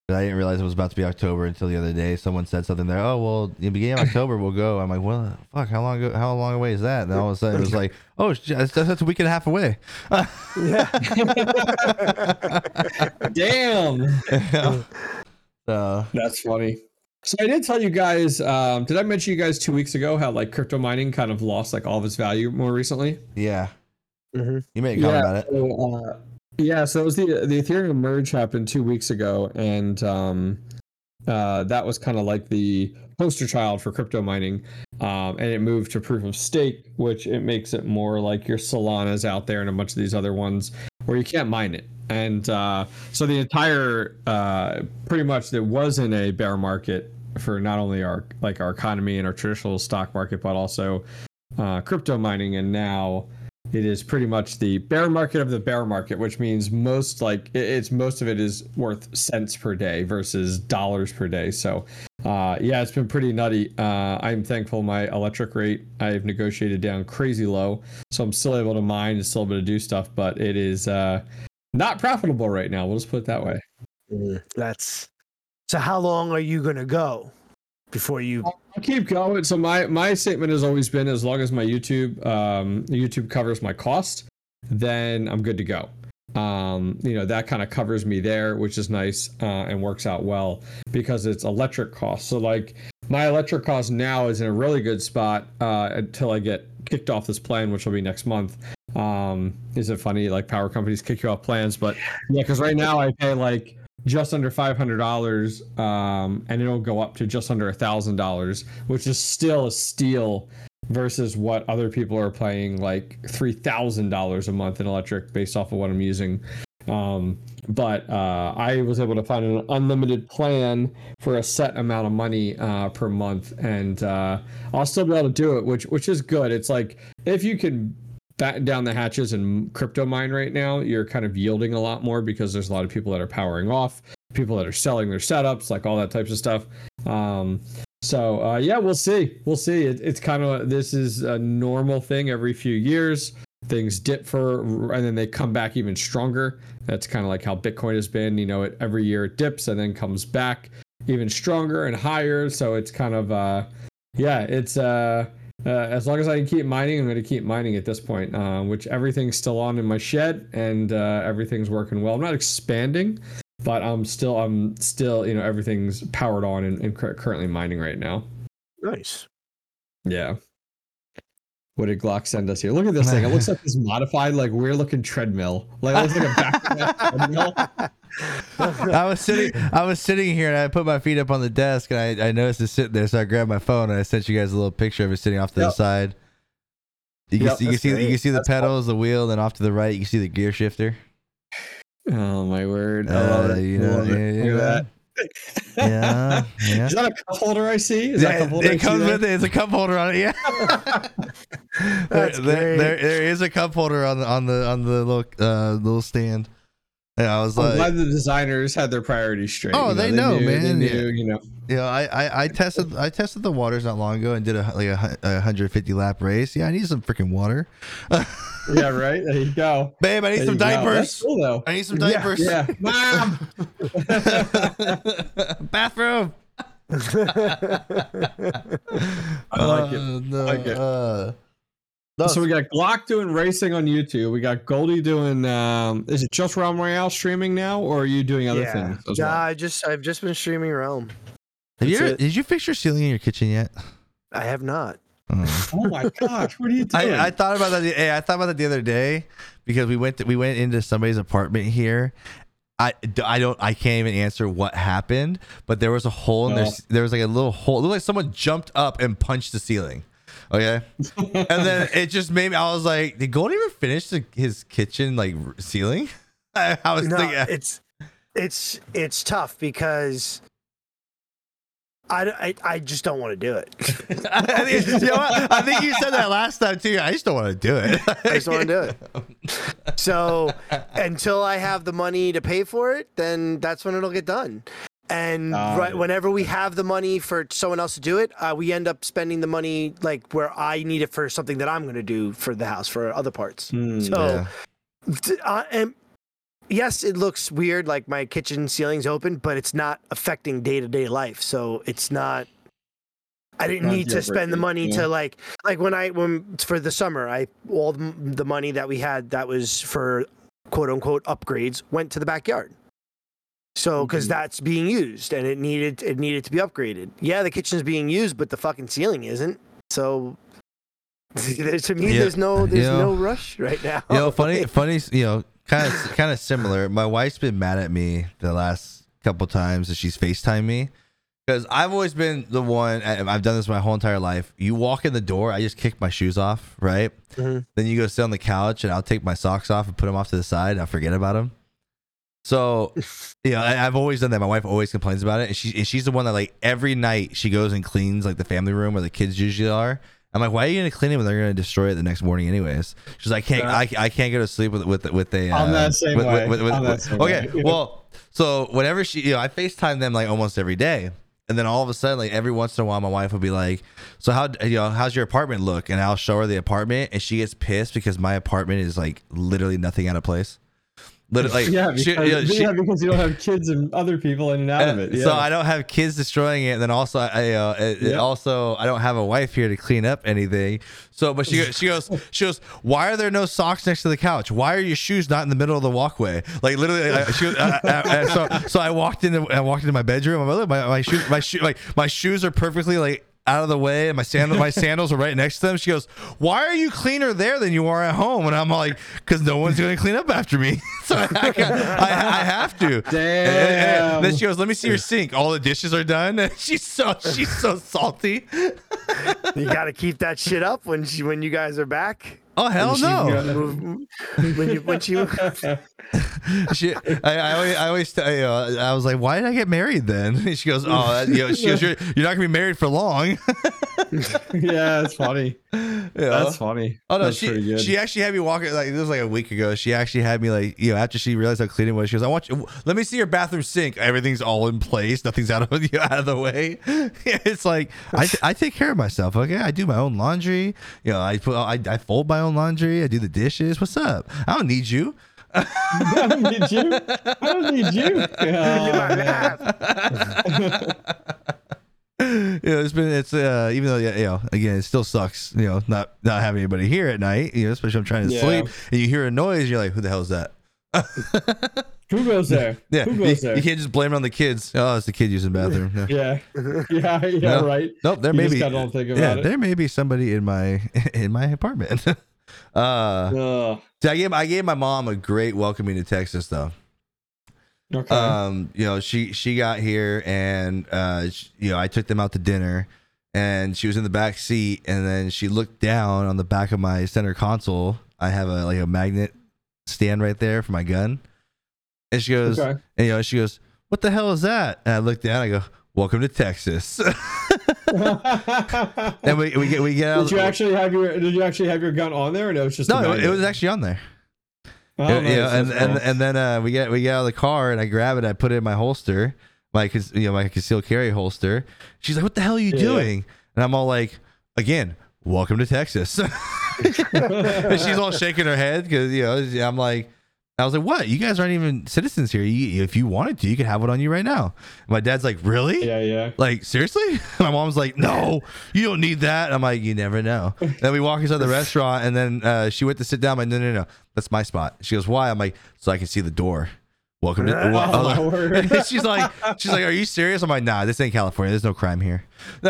But I didn't realize it was about to be October until the other day. Someone said something there. Oh well, in the beginning of October we'll go. I'm like, well, fuck, how long ago, how long away is that? And all of a sudden it was like, oh, that's, that's a week and a half away. Damn. so That's funny. So I did tell you guys. Um, did I mention you guys two weeks ago how like crypto mining kind of lost like all of its value more recently? yeah, Mhm. you made a comment about it. So, uh, yeah. So it was the the Ethereum merge happened two weeks ago, and um, uh, that was kind of like the poster child for crypto mining, um, and it moved to proof of stake, which it makes it more like your Solana's out there and a bunch of these other ones where you can't mine it. And uh, so the entire, uh, pretty much, there wasn't a bear market for not only our like our economy and our traditional stock market, but also uh, crypto mining. And now it is pretty much the bear market of the bear market, which means most like it's most of it is worth cents per day versus dollars per day. So, uh, yeah, it's been pretty nutty. Uh, I'm thankful my electric rate I've negotiated down crazy low, so I'm still able to mine and still able to do stuff, but it is uh, not profitable right now. We'll just put it that way. That's so. How long are you gonna go before you? I'll keep going. So my my statement has always been as long as my YouTube um, YouTube covers my cost, then I'm good to go. Um, you know that kind of covers me there, which is nice uh, and works out well because it's electric costs. So like my electric cost now is in a really good spot uh, until I get kicked off this plan, which will be next month. Um, is it funny like power companies kick you off plans? But yeah, because right now I pay like just under five hundred dollars, um, and it'll go up to just under a thousand dollars, which is still a steal versus what other people are paying like three thousand dollars a month in electric based off of what I'm using. Um, but uh, I was able to find an unlimited plan for a set amount of money uh, per month, and uh, I'll still be able to do it, which which is good. It's like if you can batten down the hatches in crypto mine right now, you're kind of yielding a lot more because there's a lot of people that are powering off, people that are selling their setups, like all that types of stuff. Um, so uh, yeah, we'll see. We'll see. It, it's kind of this is a normal thing every few years. Things dip for, and then they come back even stronger. That's kind of like how Bitcoin has been. You know, it every year it dips and then comes back even stronger and higher. So it's kind of, uh, yeah, it's uh, uh, as long as I can keep mining, I'm going to keep mining at this point, uh, which everything's still on in my shed and uh, everything's working well. I'm not expanding, but I'm still, I'm still, you know, everything's powered on and, and currently mining right now. Nice. Yeah. What did Glock send us here? Look at this thing. It looks like this modified, like weird looking treadmill. Like it looks like a back treadmill. I was sitting I was sitting here and I put my feet up on the desk and I, I noticed it sitting there, so I grabbed my phone and I sent you guys a little picture of it sitting off to yep. the side. You can, yep, see, you can see you can see the that's pedals, cool. the wheel, and off to the right you can see the gear shifter. Oh my word! Uh, you know, yeah, yeah, that. Yeah, yeah. Is that a cup holder I see? Is yeah, that a cup holder it comes with it. It's a cup holder on it. Yeah. There. There, there is a cup holder on the on the on the little uh, little stand. Yeah, I was I'm like, glad the designers had their priorities straight. Oh, you know, they, they, know, knew, man. They knew, yeah. You know. Yeah, I, I, I tested I tested the waters not long ago and did a like a, a 150 lap race. Yeah, I need some freaking water. yeah, right. There you go, babe. I need there some diapers. Cool, though. I need some diapers. Yeah, yeah. mom. Bathroom. I like it. Uh, no, I like it. Uh, so we got Glock doing racing on YouTube. We got Goldie doing. Um, is it just Realm Royale streaming now, or are you doing other yeah. things? yeah, well? I just I've just been streaming Realm. Have you ever, did you fix your ceiling in your kitchen yet? I have not. Oh, oh my gosh, what are you doing? I, I, thought about that. Hey, I thought about that the other day because we went to, we went into somebody's apartment here. I, I don't I can't even answer what happened, but there was a hole in oh. there. There was like a little hole. It looked like someone jumped up and punched the ceiling. Okay. and then it just made me, I was like, did Gold even finish the, his kitchen like ceiling? I, I was no, thinking, uh, it's, it's, it's tough because I, I, I just don't want to do it. I, think, you know I think you said that last time too. I just don't want to do it. I just want to do it. So until I have the money to pay for it, then that's when it'll get done. And uh, right, whenever we have the money for someone else to do it, uh, we end up spending the money like where I need it for something that I'm going to do for the house for other parts. Mm, so, yeah. uh, and yes, it looks weird, like my kitchen ceiling's open, but it's not affecting day to day life. So it's not. I didn't not need to spend the money yeah. to like like when I when for the summer I all the money that we had that was for quote unquote upgrades went to the backyard. So, because mm-hmm. that's being used and it needed it needed to be upgraded. Yeah, the kitchen's being used, but the fucking ceiling isn't. So, to me, yeah. there's no there's you know, no rush right now. You know, funny, funny. You know, kind of kind of similar. My wife's been mad at me the last couple times that she's Facetime me because I've always been the one. I've done this my whole entire life. You walk in the door, I just kick my shoes off, right? Mhm. Then you go sit on the couch, and I'll take my socks off and put them off to the side. And I'll forget about them. So, you know, I, I've always done that. My wife always complains about it, and she and she's the one that like every night she goes and cleans like the family room where the kids usually are. I'm like, why are you gonna clean it when they're gonna destroy it the next morning anyways? She's like, I can't, I, I can't go to sleep with with with a. I'm uh, that same with- way. with- with- I'm with- same okay, way. well, so whenever she, you know, I Facetime them like almost every day, and then all of a sudden, like every once in a while, my wife will be like, "So how, you know, how's your apartment look?" And I'll show her the apartment, and she gets pissed because my apartment is like literally nothing out of place. Literally, like, yeah, because, she- you know, she- yeah, because you don't have kids and other people in and out of it. Yeah. so I don't have kids destroying it, and then also I uh, it, it also I don't have a wife here to clean up anything. So, but she goes, she goes, she goes. Why are there no socks next to the couch? Why are your shoes not in the middle of the walkway? Like literally, I, she, I, I- so so I walked into I walked into my bedroom. I'm like, my my shoes my shoe like my shoes are perfectly like out of the way and my sandals my sandals are right next to them she goes why are you cleaner there than you are at home and i'm like because no one's going to clean up after me so I, I, I have to and- and- and then she goes, "Let me see your sink. All the dishes are done." And she's so she's so salty. You got to keep that shit up when she when you guys are back. Oh hell When no! move- when you when she She, I, I always, I always, tell you know, I was like, "Why did I get married then?" And she goes, "Oh, that- you know, she goes, you're, you're not gonna be married for long." yeah, it's funny. You know? That's funny. Oh no, That's she she actually had me walking like this was like a week ago. She actually had me like you know after she realized how clean it was. She goes, "I want you. Let me see your bathroom sink. Everything's all in place. Nothing's out of you out of the way." it's like I, I take care of myself. Okay, I do my own laundry. You know, I put I, I fold my own laundry. I do the dishes. What's up? I don't need you. I don't need you. I don't need you. you have. you know, it's been it's uh even though yeah, you know again it still sucks you know not not having anybody here at night you know especially I'm trying to Yeah. sleep and you hear a noise you're like who the hell is that Who goes there? yeah Who you, goes there? you can't just blame it on the kids oh it's the kid using the bathroom yeah. Yeah. Yeah. Yeah. No. Right. nope there You may be gotta don't think yeah it. there may be somebody in my in my apartment uh so I gave I gave my mom a great welcoming to Texas though. Okay. um you know she she got here and uh sh you know i took them out to dinner and she was in the back seat and then she looked down on the back of my center console. I have a like a magnet stand right there for my gun. And she goes okay. and you know she goes what the hell is that? And i look down i go welcome to texas and we, we get we get out did you actually have your Did you actually have your gun on there, or no? was just no it, it was actually on there Oh, yeah, nice. yeah, and, and cool. and then uh, we get we get out of the car and I grab it, I put it in my holster, my you know my concealed carry holster. She's like, "What the hell are you Yeah. doing?" And I'm all like, "Again, welcome to Texas." and she's all shaking her head because you know I'm like, I was like, "What? You guys aren't even citizens here. You, if you wanted to, you could have it on you right now." My dad's like, "Really?" yeah, yeah. Like seriously? My mom's like, no, you don't need that. I'm like, you never know. then we walk inside the restaurant, and then uh, she went to sit down. I'm like, no, no, no, that's my spot. She goes, why? I'm like, so I can see the door. Welcome to. I like- word. she's like, she's like, are you serious? I'm like, nah, this ain't California. There's no crime here.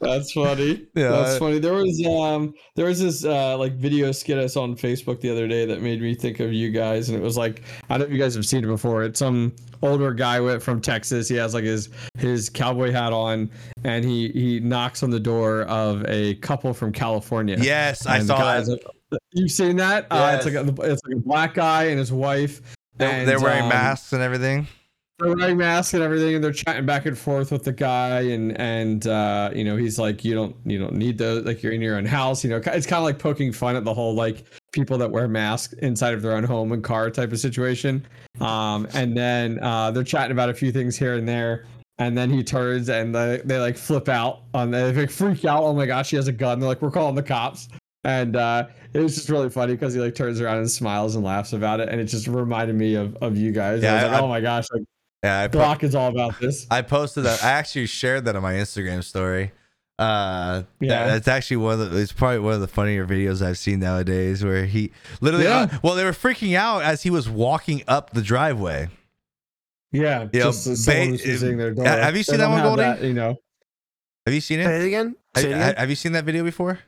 That's funny. Yeah, That's funny. There was um there was this uh like video skit I saw on Facebook the other day that made me think of you guys and it was like I don't know if you guys have seen it before. It's some older guy with from Texas. He has like his his cowboy hat on and he he knocks on the door of a couple from California. yes, I And the saw that. You've seen that? Uh, it's like a, it's like a black guy and his wife. They're, and, they're wearing um, masks and everything. they're wearing masks and everything and they're chatting back and forth with the guy and and uh you know he's like you don't you don't need those like you're in your own house you know it's kind of like poking fun at the whole like people that wear masks inside of their own home and car type of situation um and then uh they're chatting about a few things here and there and then he turns and they, they like flip out on they like freak out oh my gosh he has a gun they're like we're calling the cops and uh it was just really funny because he like turns around and smiles and laughs about it and it just reminded me of of you guys Yeah, I was like I- oh my gosh like Yeah, I, po- Glock is all about this. I posted that. I actually shared that on my Instagram story. Uh, Yeah. yeah, that's actually one of the. It's probably one of the funnier videos I've seen nowadays, where he literally. Yeah. uh, well, they were freaking out as he was walking up the driveway. Yeah, Yeah, just uh, someone ba- who's visiting their door. have you They seen that one, have Goldie? that, you know, Have you seen Say it? it again. Have, Say it again. have you seen that video before?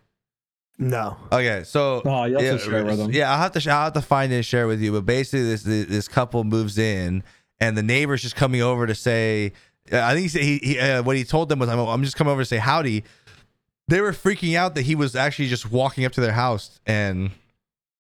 No. Okay, so oh, you have yeah, to share with them. yeah, I'll have to I'll have to find it and share it with you. But basically, this this, this couple moves in, and the neighbor's just coming over to say, I think he said he, he uh, what he told them was, I'm, I'm just coming over to say howdy. They were freaking out that he was actually just walking up to their house and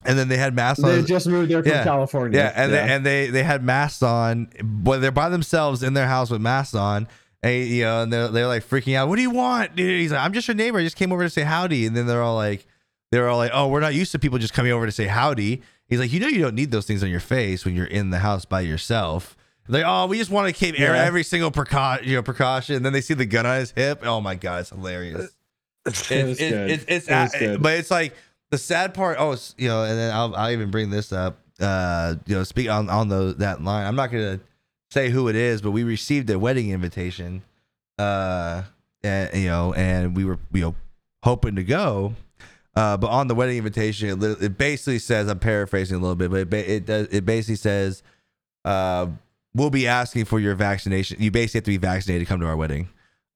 and then they had masks on. They just moved there from Yeah. California. Yeah, and They, and they they had masks on, but they're by themselves in their house with masks on. And you know, and they're they're like freaking out. What do you want, dude? He's like, I'm just your neighbor. I just came over to say howdy. And then they're all like, they're all like, oh, we're not used to people just coming over to say howdy. He's like, you know, you don't need those things on your face when you're in the house by yourself. Like, oh, we just want to keep Yeah. every single precaution, you know, precaution. And then they see the gun on his hip. Oh my god, it's hilarious. It It's was it's good. it's, it's It was a- good. but it's like the sad part. Oh, you know, and then I'll I'll even bring this up. Uh, you know, speak on on the that line. I'm not gonna say who it is, but we received a wedding invitation. Uh, and you know, and we were you know hoping to go. Uh, but on the wedding invitation, it, it basically says, I'm paraphrasing a little bit, but it, ba- it does. It basically says, uh, we'll be asking for your vaccination. You basically have to be vaccinated to come to our wedding.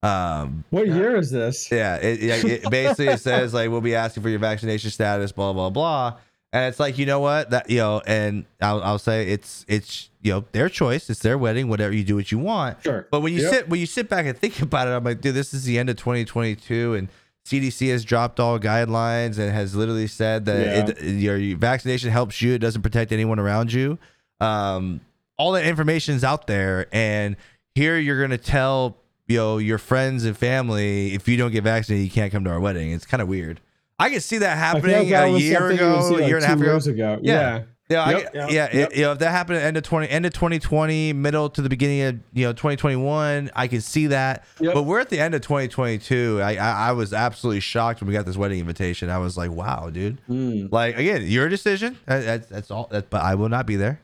Um, what year is this? yeah, it, it, it basically it says like we'll be asking for your vaccination status, blah blah blah, and it's like you know what that you know, and I'll, I'll say it's it's you know their choice, it's their wedding, whatever you do what you want. Sure. But when you Yep. sit when you sit back and think about it, I'm like, dude, this is the end of 2022, and CDC has dropped all guidelines and has literally said that it, your vaccination helps you, it doesn't protect anyone around you. Um, all that information is out there, and here you're gonna tell you know your friends and family if you don't get vaccinated, you can't come to our wedding. It's kind of weird. I can see that happening like that a year something you would ago, see, a like, year and a half ago. years ago. Yeah. Yeah. Yeah, I Yep, get- yep, it- you know, if that happened at end of twenty, end of twenty twenty, middle to the beginning of you know twenty twenty one, I can see that. Yep. But we're at the end of twenty twenty two. I, I I was absolutely shocked when we got this wedding invitation. I was like, wow, dude. Mm. Like again, your decision. That, that's that's all. That, but I will not be there.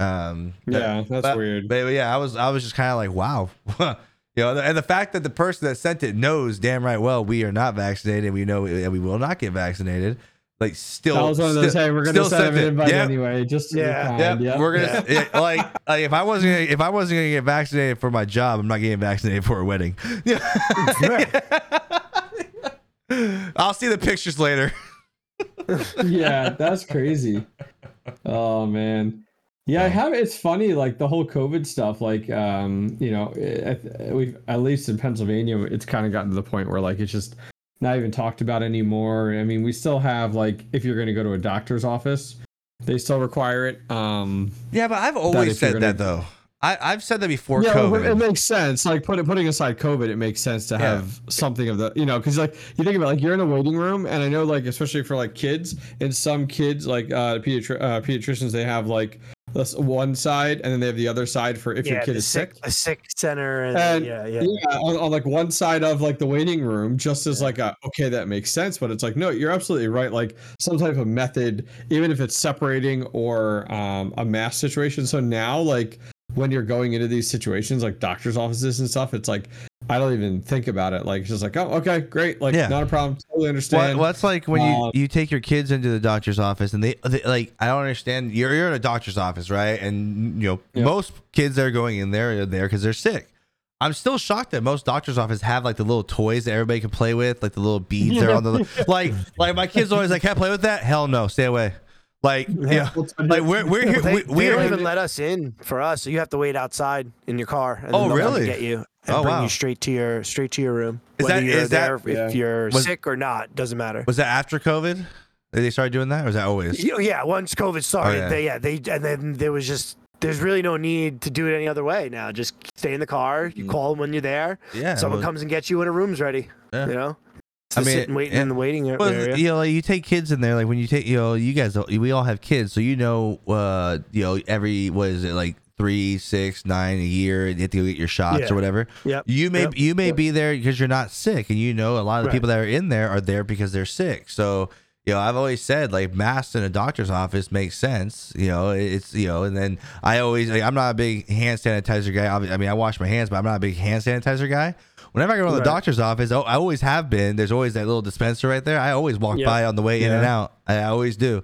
Um. that- Yeah, that's but, weird. But yeah, I was I was just kind of like, wow. You know, and the fact that the person that sent it knows damn right well we are not vaccinated. We know we, we will not get vaccinated. Like still, that was one of those. still- hey, we're gonna still send him sent an it. invite Yep. anyway, just to Yeah. be Yep, kind. Yep. we're gonna yeah, like, like if I wasn't gonna, if I wasn't gonna get vaccinated for my job, I'm not getting vaccinated for a wedding. I'll see the pictures later. yeah, that's crazy. Oh man. Yeah, I have. It's funny, like the whole COVID stuff. Like, um, you know, we we've at least in Pennsylvania, it's kind of gotten to the point where like it's just not even talked about anymore. I mean, we still have like if you're going to go to a doctor's office, they still require it. Um, Yeah, but I've always you're said gonna- that though. I, I've said that before yeah, COVID. it makes sense. Like put, putting aside COVID, it makes sense to Yeah. have something of the, you know, because like you think about it, like you're in a waiting room, and I know like especially for like kids, and some kids like uh, pediatri- uh pediatricians, they have like this one side, and then they have the other side for if your kid is sick. a sick center, and, And- yeah, yeah. Yeah, on, on like one side of like the waiting room, just as like a okay, that makes sense, but it's like no, you're absolutely right. Like some type of method, even if it's separating or um, a mass situation. So now, like when you're going into these situations, like doctors' offices and stuff, it's like I don't even think about it. Like it's just like oh, okay, great, like Yeah. not a problem, totally understand. well, it's like when you, Um, you take your kids into the doctor's office and they, they like I don't understand. You're you're in a doctor's office, right? And you know Yep. most kids that are going in there are there because they're sick. I'm still shocked that most doctors' offices have like the little toys that everybody can play with, like the little beads are on the like like my kids always like can't play with that. Hell no, stay away. Like yeah, like we're we're here. They, we, they don't even let us in for us. So you have to wait outside in your car. And Oh, they'll really? Get you and Oh, bring wow. you straight to your straight to your room. Is Whether that- that- there, if Yeah. you're Was- sick or not, doesn't matter. was that after COVID? Did they started doing that, or was that always? You know, yeah, once COVID started, Oh, yeah. they yeah they and then there was just there's really no need to do it any other way now. Just stay in the car. You Mm. call them when you're there. Yeah, Someone well- comes and gets you when a room's ready. Yeah. You know. I mean, mean, waiting in the waiting Well, area. you know, like you take kids in there, like when you take, you know, you guys, we all have kids, so you know, uh, you know, every what is it, like three, six, nine a year, and you have to go get your shots Yeah. or whatever. Yep. You may Yep. you may be there because you're not sick, and you know a lot of the Right. people that are in there are there because they're sick. So you know, I've always said like masks in a doctor's office makes sense. You know, it's you know, and then I always like, I'm not a big hand sanitizer guy. I mean, I wash my hands, but I'm not a big hand sanitizer guy. Whenever I go to the Right. doctor's office, oh, I always have been. There's always that little dispenser right there. I always walk Yep. by on the way in and out. I always do.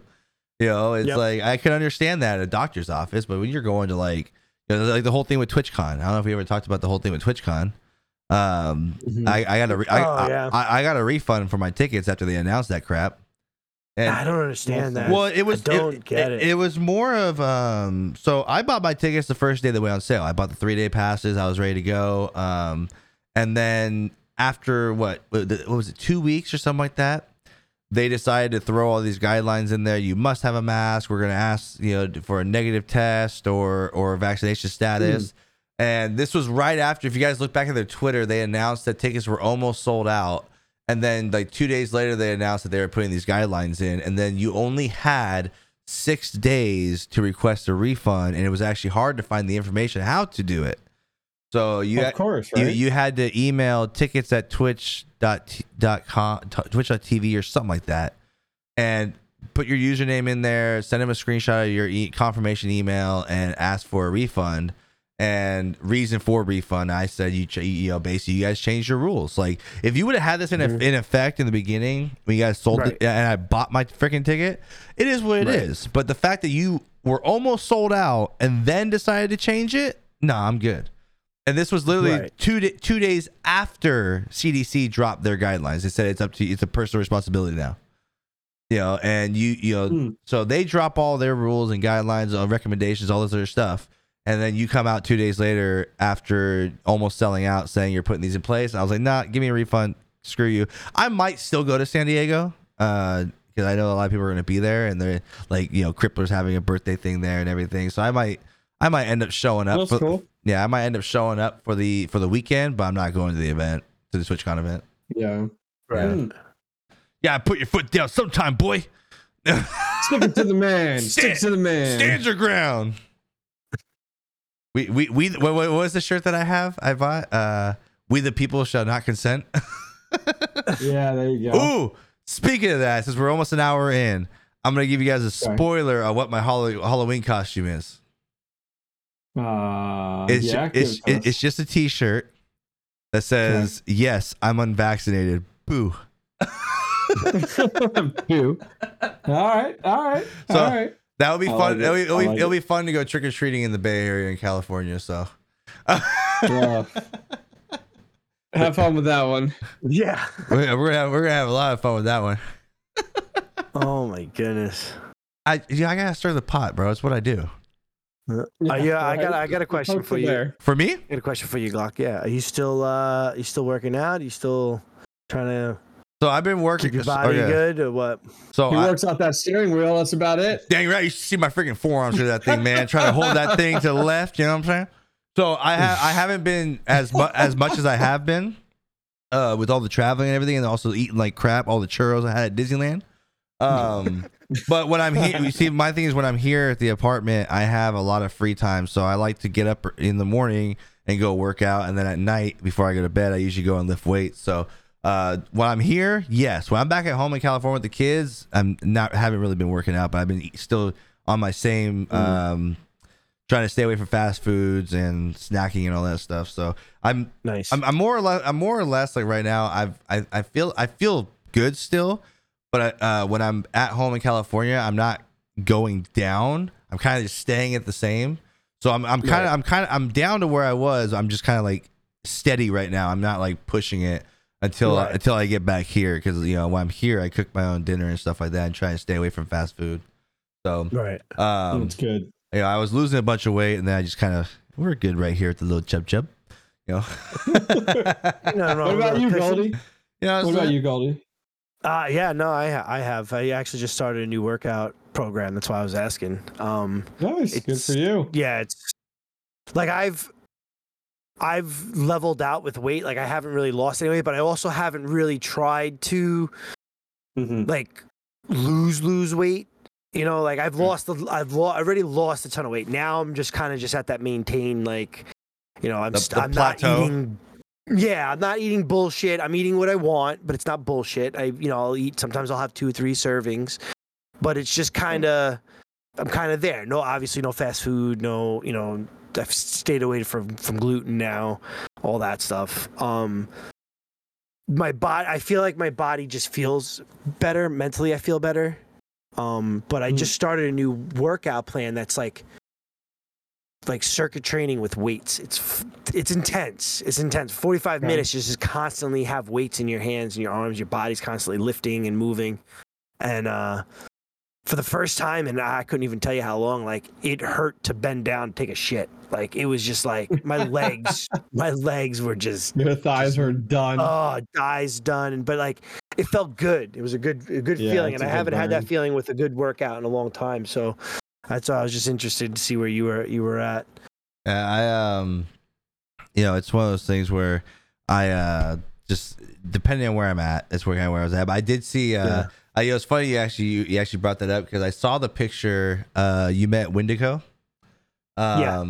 You know, it's Yep. like I can understand that at a doctor's office, but when you're going to like, you know, like the whole thing with TwitchCon. I don't know if we ever talked about the whole thing with TwitchCon. Um, Mhm. I, I got a re- I, Oh, I- yeah. I, I got a refund for my tickets after they announced that crap. And I don't understand that. well, it was I don't get it. It was more of um. So I bought my tickets the first day they went on sale. I bought the three day passes. I was ready to go. Um, and then after what what was it two weeks or something like that, they decided to throw all these guidelines in there. You must have a mask. We're gonna ask you know for a negative test or or vaccination status. Hmm. And this was right after. If you guys look back at their Twitter, they announced that tickets were almost sold out. And then like two days later, they announced that they were putting these guidelines in. And then you only had six days to request a refund, and it was actually hard to find the information how to do it. So you of had- course, you, right? you had to email tickets at twitch dot dot com t- twitch.tv or something like that and put your username in there send them a screenshot of your e- confirmation email and ask for a refund and reason for refund i said you ch- you know basically you guys changed your rules like if you would have had this in, mm-hmm. a, in effect in the beginning when you guys sold Right. it and i bought my freaking ticket it is what it is. Right. but the fact that you were almost sold out and then decided to change it nah i'm good and this was literally Right. two da two days after CDC dropped their guidelines. They said it's up to you, it's a personal responsibility now. You know, and you you know, Hmm. so they drop all their rules and guidelines, uh, recommendations, all this other stuff, and then you come out two days later after almost selling out, saying you're putting these in place. And I was like, nah, give me a refund. Screw you. I might still go to San Diego. Uh, because I know a lot of people are going to be there, and they're like, you know, Crippler's having a birthday thing there and everything. So I might, I might end up showing up. That's for- cool. yeah, I might end up showing up for the for the weekend, but I'm not going to the event to the TwitchCon event. Yeah. Right. Hmm. Yeah, put your foot down sometime, boy. Stick it to the man. Stick Stand- to the man. Stand your ground. We we we what, what was the shirt that I have? I bought. Uh, we the people shall not consent. Yeah, there you go. Ooh, speaking of that, since we're almost an hour in, I'm gonna give you guys a Okay. spoiler of what my Hall- Halloween costume is. Uh, It's yeah, it's give it's just a T-shirt that says "Yes, I'm unvaccinated." Boo. us. Phew. all right, all right, So- all right. That would be I fun. like it. it'll, be, it'll, I be, like it'll it. be fun to go trick or treating in the Bay Area in California. So, Yeah. Have fun with that one. Yeah. we're, we're gonna have, we're gonna have a lot of fun with that one. Oh my goodness. I yeah, I gotta stir the pot, bro. That's what I do. Uh, yeah, I got. I got a question for you. there. For me, I got a question for you, Glock. Yeah, are you still uh you still working out? Are you still trying to so I've been working. keep your oh, body yeah. good or what? So He I, works out that steering wheel. That's about it. dang right, you should see my freaking forearms through that thing, man. Trying to hold that thing to the left. You know what I'm saying? So I have I haven't been as mu- as much as I have been, uh, with all the traveling and everything, and also eating like crap, all the churros I had at Disneyland. Um, but when I'm here, you see, my thing is when I'm here at the apartment, I have a lot of free time, so I like to get up in the morning and go work out, and then at night before I go to bed, I usually go and lift weights. So. Uh, when I'm here, yes. When I'm back at home in California with the kids, I'm not haven't really been working out, but I've been still on my same um, trying to stay away from fast foods and snacking and all that stuff. So I'm Nice. I'm, I'm more or less I'm more or less like right now I've I, I feel I feel good still, but uh, when I'm at home in California, I'm not going down. I'm kind of just staying at the same. So I'm I'm kind of Right. I'm kind of I'm down to where I was. I'm just kind of like steady right now. I'm not like pushing it until Right. until I get back here because you know when I'm here I cook my own dinner and stuff like that and try and stay away from fast food. So right. um, That's good. you know, I was losing a bunch of weight, and then I just kind of we're good right here at the little chub chub. You know. No, no, What about you, cushion. Goldie? You know, What so- about you, Goldie? Uh, yeah, no, I I have. I actually just started a new workout program. That's why I was asking. Um, Nice. Good for you. yeah, it's like I've I've leveled out with weight. Like I haven't really lost any weight, but I also haven't really tried to Mhm. like lose lose weight. You know, like I've lost the I've lo- already lost a ton of weight. Now I'm just kind of just at that maintain like, you know, I'm The- st- the I'm plateau. not eating. Yeah, I'm not eating bullshit. I'm eating what I want, but it's not bullshit. I you know I'll eat. Sometimes I'll have two or three servings, but it's just kind of I'm kind of there. No, obviously no fast food. No, you know I've stayed away from from gluten now, all that stuff. Um, my body, I feel like my body just feels better mentally. I feel better. Um, but I Mm. just started a new workout plan that's like like circuit training with weights. It's it's intense. It's intense. 45 Okay. minutes you just constantly have weights in your hands and your arms, your body's constantly lifting and moving. and uh, for the first time, and I couldn't even tell you how long. Like it hurt to bend down to take a shit. Like it was just like my legs, my legs were just Your thighs were done. oh, thighs done, but like it felt good. It was a good, a good Yeah, feeling, and I haven't had that feeling with a good workout in a long time. So that's why I was just interested to see where you were, you were at. Yeah, I um, you know, it's one of those things where I uh just depending on where I'm at, that's where kind of where I was at. But I did see uh, Yeah. I, know, it's funny you actually you, you actually brought that up because I saw the picture uh you met Windico. Um, Yeah.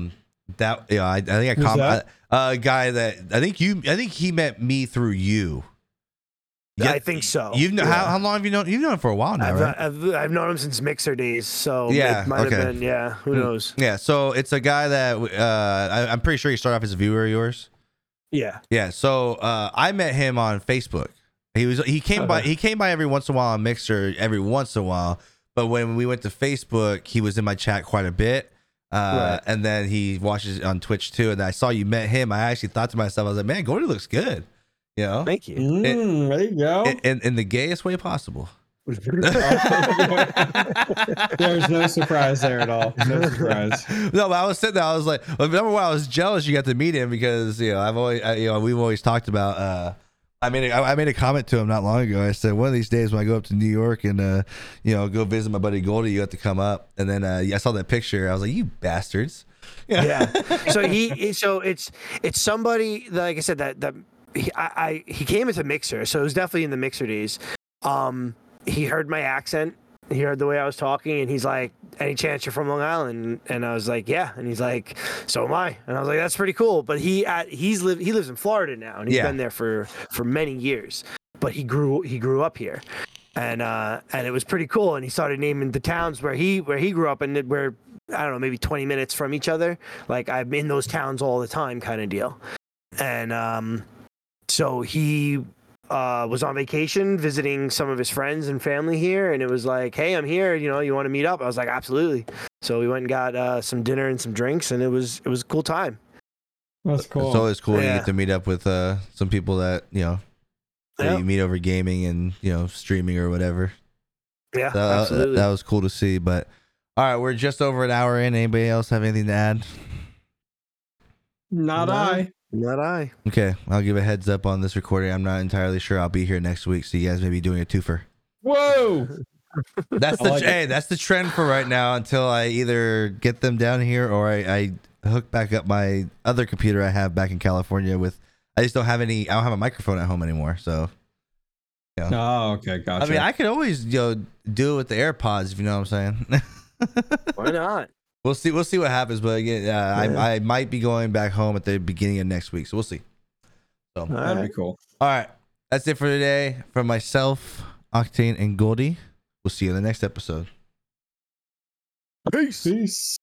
That you know, I, I think I Who's com- that? uh, a guy that I think you I think he met me through you. I think so. You've known how, Yeah. how long have you known? You've known him for a while now, I've, right? I've, I've known him since Mixer days, so Yeah, it might okay. have been. Yeah, who Hmm. knows? Yeah, so it's a guy that uh, I, I'm pretty sure he started off as a viewer of yours. Yeah, Yeah, so uh, I met him on Facebook. He was he came by he came by every once in a while on Mixer every once in a while, but when we went to Facebook, he was in my chat quite a bit. Uh, Right. and then he watches on Twitch too. And I saw you met him. I actually thought to myself, I was like, man, Gordy looks good. You know, thank you. Mm, there you go. in, in, in the gayest way possible. There's no surprise there at all. No surprise. no, but I was sitting there. I was like, well, number one, I was jealous you got to meet him because you know I've always, I, you know, we've always talked about. uh I made a, I made a comment to him not long ago. I said one of these days when I go up to New York and uh you know go visit my buddy Goldie, you have to come up. And then uh, I saw that picture. I was like, you bastards. yeah. So he, so it's it's somebody like I said that that he, I, I he came into Mixer, so it was definitely in the Mixer days. Um, he heard my accent, he heard the way I was talking, and he's like, "Any chance you're from Long Island?" And I was like, "Yeah," and he's like, "So am I," and I was like, "That's pretty cool." But he at he's live he lives in Florida now, and he's Yeah. been there for for many years. But he grew he grew up here. And uh, and it was pretty cool. And he started naming the towns where he where he grew up and where I don't know, maybe 20 minutes from each other. Like I'm in those towns all the time, kind of deal. And um, so he uh, was on vacation visiting some of his friends and family here, and it was like, "Hey, I'm here. You know, you want to meet up?" I was like, "Absolutely." So we went and got uh, some dinner and some drinks, and it was it was a cool time. That's cool. It's always cool. You get to meet up with uh some people that you know that Yeah. you meet over gaming and you know streaming or whatever. Yeah, That, that- absolutely. that was cool to see. But all right, we're just over an hour in. Anybody else have anything to add? Not No. I. Not I. Okay, I'll give a heads up on this recording. I'm not entirely sure I'll be here next week, so you guys may be doing a twofer. Whoa. That's the like hey, that's the trend for right now until I either get them down here or I, I hook back up my other computer I have back in California with. I just don't have any. I don't have a microphone at home anymore. So Oh, okay, gotcha. I mean, I could always you know do it with the AirPods if you know what I'm saying. Why not? We'll see. We'll see what happens. But again, uh, Yeah. I I might be going back home at the beginning of next week, so we'll see. So. That'd right. be cool. All right. That's it for today. From myself, Octane, and Goldie. We'll see you in the next episode. Peace. Peace.